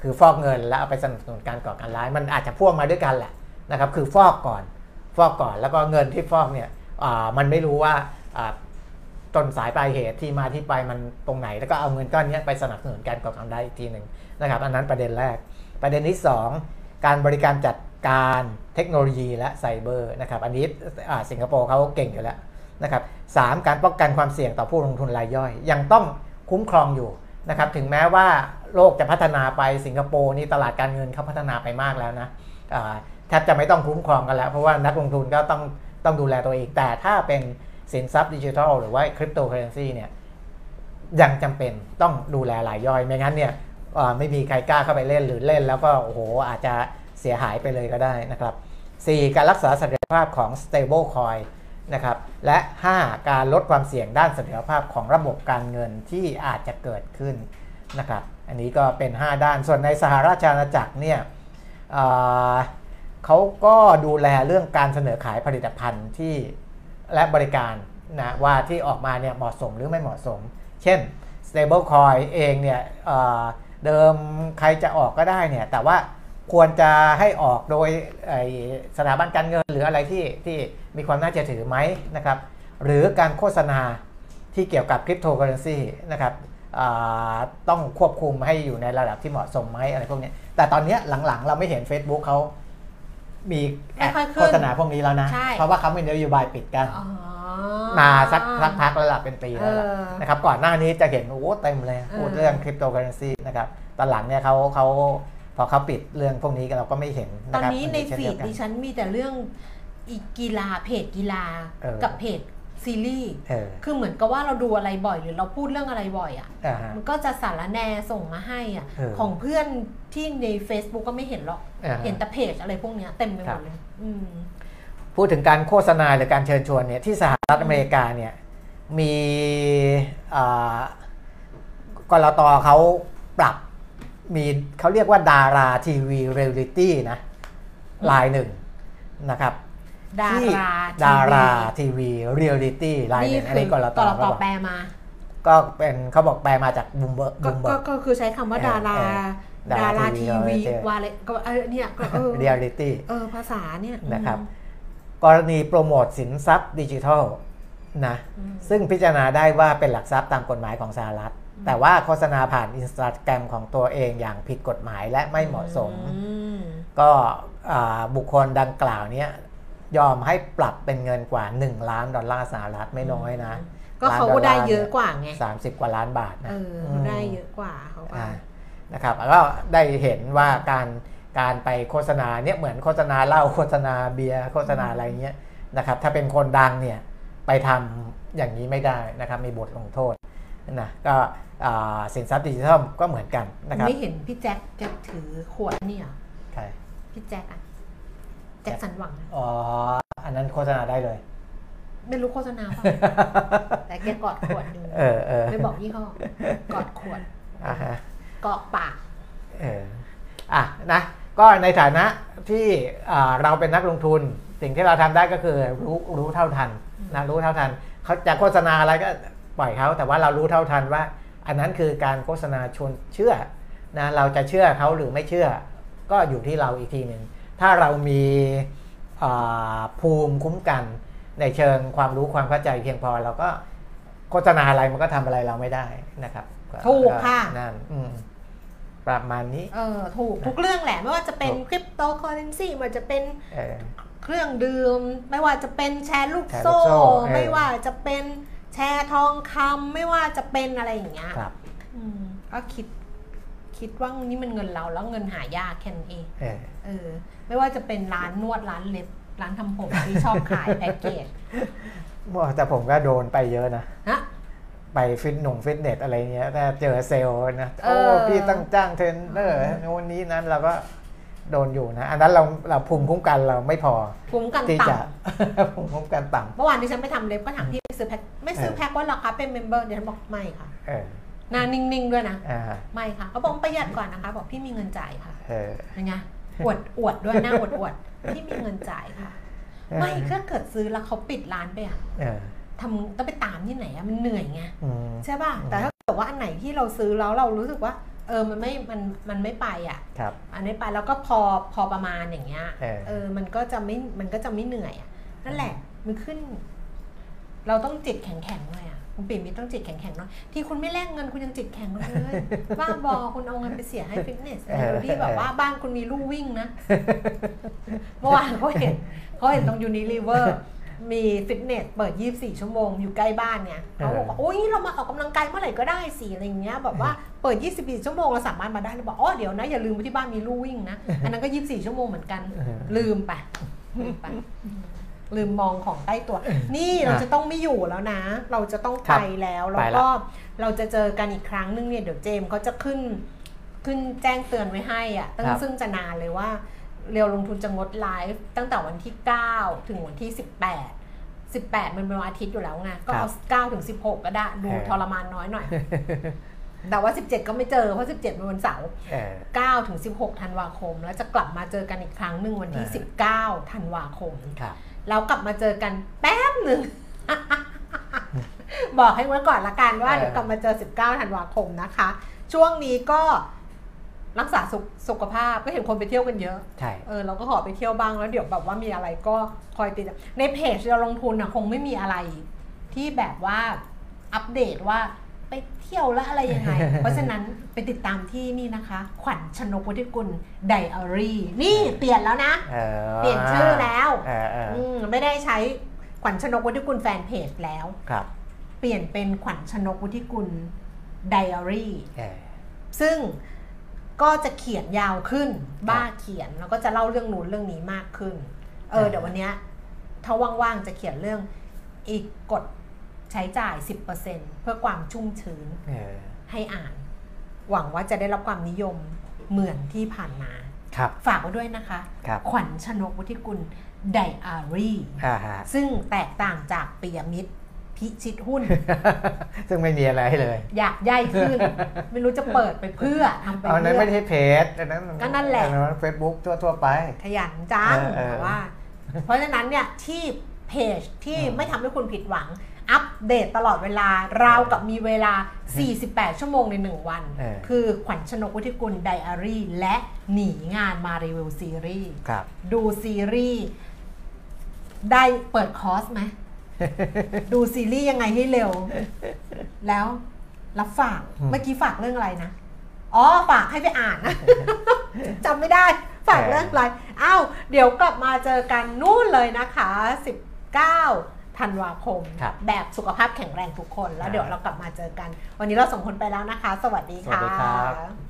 คือฟอกเงินแล้วเอาไปสนับสนุนการก่อการร้าย มันอาจจะพ่วงมาด้วยกันแหละนะครับคือฟอกก่อนฟอกก่อนแล้วก็เงินที่ฟอกเนี่ยอ่ามันไม่รู้ว่าต้นสายปลายเหตุที่มาที่ไปมันตรงไหน แล้วก็เอาเงินก้อนนี้ไปสนับสนุนการก่อการร้ายอีกทีหนึ่งนะครับอันนั้นประเด็นแรก ประเด็นที่ 2 การบริการจัดการเทคโนโลยีและไซเบอร์นะครับอันนี้อ่าสิงคโปร์เขาเก่งอยู่แล้วนะครับสามการป้องกันความเสี่ยงต่อผู้ลงทุนรายย่อย ยังต้องคุ้มครองอยู่นะครับถึงแม้ว่า โลกจะพัฒนาไปสิงคโปร์นี่ตลาดการเงินเขาพัฒนาไปมากแล้วนะแทบจะไม่ต้องคุ้มครองกันแล้ว เพราะว่านักลงทุนก็ต้องต้องดูแลตัวเอง แต่ถ้าเป็นสินทรัพย์ดิจิทัลหรือว่าคริปโตเคอเรนซีเนี่ยยังจำเป็นต้องดูแลรายย่อย ไม่งั้นเนี่ยไม่มีใครกล้าเข้าไปเล่นหรือเล่น แล้วก็โอ้โหอาจจะเสียหายไปเลยก็ได้นะครับ 4. การรักษาเสถียรภาพของ stable coin นะครับและ 5. การลดความเสี่ยงด้านเสถียรภาพของระบบการเงินที่อาจจะเกิดขึ้นนะครับ อันนี้ก็เป็น 5 ด้าน ส่วนในสหราชอาณาจักรเนี่ยเเขาก็ดูแลเรื่องการเสนอขายผลิตภัณฑ์ที่และบริการนะว่าที่ออกมาเนี่ยเหมาะสมหรือไม่เหมาะสม เช่น stable coin เองเนี่ยเเดิมใครจะออกก็ได้เนี่ยแต่ว่าควรจะให้ออกโดยสถาบันการเงินหรืออะไรที่ที่มีความน่าเชื่อถือไหมนะครับหรือการโฆษณาที่เกี่ยวกับคริปโตเคอเรนซีนะครับ ต้องควบคุมให้อยู่ในระดับที่เหมาะสมไหมอะไรพวกเนี้ยแต่ตอนเนี้ยหลังๆ เราไม่เห็น Facebook เขามี ad ไม่ค่อยขึ้นโฆษณาพวกนี้แล้วนะใช่เพราะว่าเขามีนโยบายปิดกันอ๋อมาสักสักพักแล้วล่ะเป็นปีแล้วล่ะเออนะครับก่อนหน้านี้จะเห็นโอ้โหเต็มเลยเออพูดเรื่องคริปโตเคอเรนซีนะครับตอนหลังเนี่ยเขาเขาพอเขาปิดเรื่องพวกนี้กันเราก็ไม่เห็นตอนนะครับนี้ใน feed เช่ฟีเดีดยวกันดิฉันมีแต่เรื่องอีกีฬาเพจกีฬาเออกับเพจ ซีรีส์เออคือเหมือนกับว่าเราดูอะไรบ่อยหรือเราพูดเรื่องอะไรบ่อยอะ อ่าฮะ มันก็จะสาระแนส่งมาให้อะ เออของเพื่อนที่ใน Facebook ก็ไม่เห็นหรอก อ่าฮะเห็นแต่เพจอะไรพวกเนี้ยเต็มไปหครัมบดเลย อืม พูดถึงการโฆษณาหรือการเชิญชวนเนี่ยที่สหรัฐอเมริกาเนี่ยมีอ่าก.ล.ต.เขาปรับมีเขาเรียกว่าดาราทีวีเรียลิตี้นะรายหนึ่งนะครับ ดาที่ราดาราทีวีเรียลิตี้รายหนึ่งอันนี้ก.ล.ต.ก.ล.ต.เขาบอกแปลมา ก็เป็นเขาบอกแปลมาจากบูมเบอร์ก็บูมเบอก็ร์ก็คือใช้คำว่าเออดาราเออดาดาราราทีทีวีวีเออวาเลก็เออเนี่ยก็เออเรียลิตี้เออภาษาเนี่ยนะครับอืมกรณีโปรโมทสินทรัพย์ดิจิทัลนะอืมซึ่งพิจารณาได้ว่าเป็นหลักทรัพย์ตามกฎหมายของสหรัฐ แต่ว่าโฆษณาผ่านอินสตาแกรมของตัวเองอย่างผิดกฎหมายและไม่เหมาะสมอืมก็อ่าบุคคลดังกล่าวเนี้ย ยอมให้ปรับเป็นเงินกว่า 1 ล้านดอลลาร์สหรัฐไม่น้อยนะ ก็เขาก็ได้เยอะกว่าไง30กว่าล้านบาทนะเออเขาได้เยอะกว่าเขาก็อ่านะครับก็ได้เห็นว่าการการไปโฆษณาเนี่ยเหมือนโฆษณาเหล้าโฆษณาเบียร์โฆษณาอะไรเงี้ยนะครับถ้าเป็นคนดังเนี่ยไปทำอย่างนี้ไม่ได้นะครับมีบทลงโทษนะก็อ่าสินทรัพย์ดิจิทัลก็เหมือนกันนะครับไม่เห็นพี่แจ็คแกถือขวดนี่เหรอใช่พี่แจ็คอะแจ็คสันหวังอะอ๋อ อันนั้นโฆษณาได้เลย ไม่รู้โฆษณาเปล่าแต่แกกอดขวดอยู่เออเออไม่บอกยี่ห้อกอดขวดอ่าฮะเกาะปากเอออะนะก็ในฐานะที่อ่าเราเป็นนักลงทุน สิ่งที่เราทำได้ก็คือรู้รู้เท่าทันอืมนะรู้เท่าทันเขาจะโฆษณาอะไรก็ปล่อยเขาแต่ว่าเรารู้เท่าทันว่า อันนั้นคือการโฆษณาชวนเชื่อนะเราจะเชื่อเขาหรือไม่เชื่อ ก็อยู่ที่เราอีกทีหนึ่ง ถ้าเรามีอ่าภูมิคุ้มกัน ในเชิงความรู้ความเข้าใจเพียงพอเราก็โฆษณาอะไรมันก็ทำอะไรเราไม่ได้นะครับถูกค่ะนั่นอืมประมาณนี้เออถูกทุกเรื่องแหละ ไม่ว่าจะเป็นถูกคริปโตเคอเรนซีไม่ว่าจะเป็นเออเครื่องดื่ม ไม่ว่าจะเป็นแชร์ลูกแชร์ลูโซ่กโซ่เออไม่ว่าจะเป็นแชร์ทองคำไม่ว่าจะเป็นอะไรอย่างเงี้ยครับอืมก็คิดคิดว่านี่มันเงินเราแล้วเงินหายากแค่นั้นเองเออเออ ไม่ว่าจะเป็นร้านนวดร้านเล็บร้านทำผมที่ชอบขายแพ็กเกจแต่ผมก็โดนไปเยอะนะฮะไปฟิตหนุ่งฟิตเนสอะไรเงี้ยถ้าเจอเซลล์นะเอโอ้อพี่ต้องจ้างเทรนเนอร์นู่นนี้นั้นเราก็โดนอยู่นะ อันนั้นเราเราภูมิคุ้มกันเราไม่พอคุ้มกันที่จะต่ำภูมิคุ้มกันต่เมื่อวานที่ฉันไปทำเล็บก็ถามพี่ซื้อแพ็คไม่ซื้อเออแพ็คว่าราคาเป็น member เดี๋ยวฉันบอกไม่ค่ะำเออหน้านิ่งๆด้วยนะอ่าไม่ค่ะเขาบอกประหยัดก่อนนะคะ บอกพี่มีเงินจ่ายค่ะเออยังไง อวดอวดด้วยหน้าอวดอวดพี่มีเงินจ่ายค่ะ ไม่ถ้าเกิดซื้อแล้วเขาปิดร้านไปอะเออทำต้องไปตามที่ไหนอะมันเหนื่อยไงอืมใช่ป่ะอืมแต่ถ้าเกิดว่าอันไหนที่เราซื้อแล้วเรารู้สึกว่า เออมันไม่มันมันไม่ไปอะครับอันนี้ไปแล้วก็พอพอประมาณอย่างเงี้ยเออเออมันก็จะไม่มันก็จะไม่เหนื่อยอะนั่นแหละมันขึ้น เราต้องจิตแข็งแข็งๆหน่อยอะ คุณปิ่มมีต้องจิตแข็งแข็งๆหน่อยที่คุณไม่แลกเงินคุณยังจิตแข็งเลยบ้าบอคุณเอาเงินไปเสียให้ฟิตเนสเออโดยที่แบบว่าบ้านคุณมีลู่วิ่งนะเมื่อวานเขาเห็นเขาเห็นตรงยูนิลิเวอร์มีฟิตเนสเปิด 24 ชั่วโมงอยู่ใกล้บ้านเนี่ยเขาบอกว่าโอ้ยเรามาออกกำลังกายเมื่อไหร่ก็ได้สิอะไรเงี้ยแบบว่าเปิด 24 ชั่วโมงเราสามารถมาได้เลยบอกอ๋อเดี๋ยวนะอย่าลืมไปที่บ้านมีลู่วิ่งนะอันนั้นก็ 24 ชั่วโมงเหมือนกันเออลืมไปลืมไป ลืมมองของใต้ตัว นี่เราจะต้องไม่อยู่แล้วนะ เราจะต้องครัไปบแล้วแล้วไปละก็เราจะเจอกันอีกครั้งหนึงเนี่ยเดี๋ยวเจมส์เขาจะขึ้นขึ้นแจ้งเตือนไว้ให้อะตั้งครับซึ่งจะนานเลยว่าเรียวลงทุนจะงดไลฟ์ตั้งแต่วันที่ 9 ถึงวันที่ 18 18 มันเป็นวันอาทิตย์อยู่แล้วไงก็เอา9ถึง 16 ก็ได้ดูเออทรมานน้อยหน่อย แต่ว่า 17 ก็ไม่เจอ เพราะ 17เป็นวันเสาร์เออ9ถึง 16 ธันวาคม แล้วจะกลับมาเจอกันอีกครั้งหนึ่งวันที่เออ19 ธันวาคมครับ แล้วกลับมาเจอกันแป๊บหนึ่ง บอกให้ไว้ก่อนละกันว่าเออเดี๋ยวกลับมาเจอ 19 ธันวาคมนะคะ ช่วงนี้ก็รักษาสุขสุขภาพก็เห็นคนไปเที่ยวกันเยอะใช่เออเราก็ขอไปเที่ยวบ้างแล้วเดี๋ยวแบบว่ามีอะไรก็คอยติดตามในเพจเราลงทุนนะคงไม่มีอะไรที่แบบว่าอัปเดตว่า ไปเที่ยวแล้วอะไรยังไง เพราะฉะนั้นไปติดตามที่นี่นะคะ ขวัญชนกวุฒิกุลไดอารี่นี่เปลี่ยนแล้วนะเออเปลี่ยนชื่อแล้วเออเอออืมไม่ได้ใช้ขวัญชนกวุฒิกุลแฟนเพจแล้วครับ เปลี่ยนเป็นขวัญชนกวุฒิกุลไดอารี่เออซึ่งก็จะเขียนยาวขึ้น บ้าเขียนแล้วก็จะเล่าเรื่องนู้นเรื่องนี้มากขึ้น เอออ่าเดี๋ยววันเนี้ยถ้าว่างๆจะเขียนเรื่องอีกกฎ ใช้จ่าย 10%เพื่อความชุ่มชื้นเออให้อ่าน หวังว่าจะได้รับความนิยมเหมือนที่ผ่านมาครับฝากไว้ด้วยนะคะครับขวัญชนกวุฒิกุลไดอารี่อ่าฮะซึ่งแตกต่างจากปียมิตรพิชิตหุ้น ซึ่งไม่มีอะไรเลย อยากย่ายขึ้น ไม่รู้จะเปิดไปเพื่อทำไปเอานั้นเพื่ไม่อใช่เพจอันนั้นก็นั่นแหละอันั้นเฟซบุ๊กทั่วๆไป ขยันจังเออเออแต่ว่า เพราะฉะนั้นเนี่ยที่เพจที่อืมไม่ทำให้คุณผิดหวัง อัปเดตตลอดเวลาราวกับมีเวลา 48 ชั่วโมงใน 1 วันเออคือขวัญชนกวุฒิกุลไดอารี่ และหนีงานมารีวิวซีรีส์ครับดูซีรีส์ได้เปิดคอร์สไหม ดูซีรีส์ยังไงให้เร็ว แล้วรับฝากอืมเมื่อกี้ฝากเรื่องอะไรนะ อ๋อ ฝากให้ไปอ่านนะจำไม่ได้ ฝากเรื่องอะไรอ้าว เดี๋ยวกลับมาเจอกันนู่นเลยนะคะ 19 ธันวาคม ครับ แบบสุขภาพแข็งแรงทุกคน แล้วครับเดี๋ยวเรากลับมาเจอกัน วันนี้เราส่งคนไปแล้วนะคะ สวัสดีสวัสค่ะดีครับ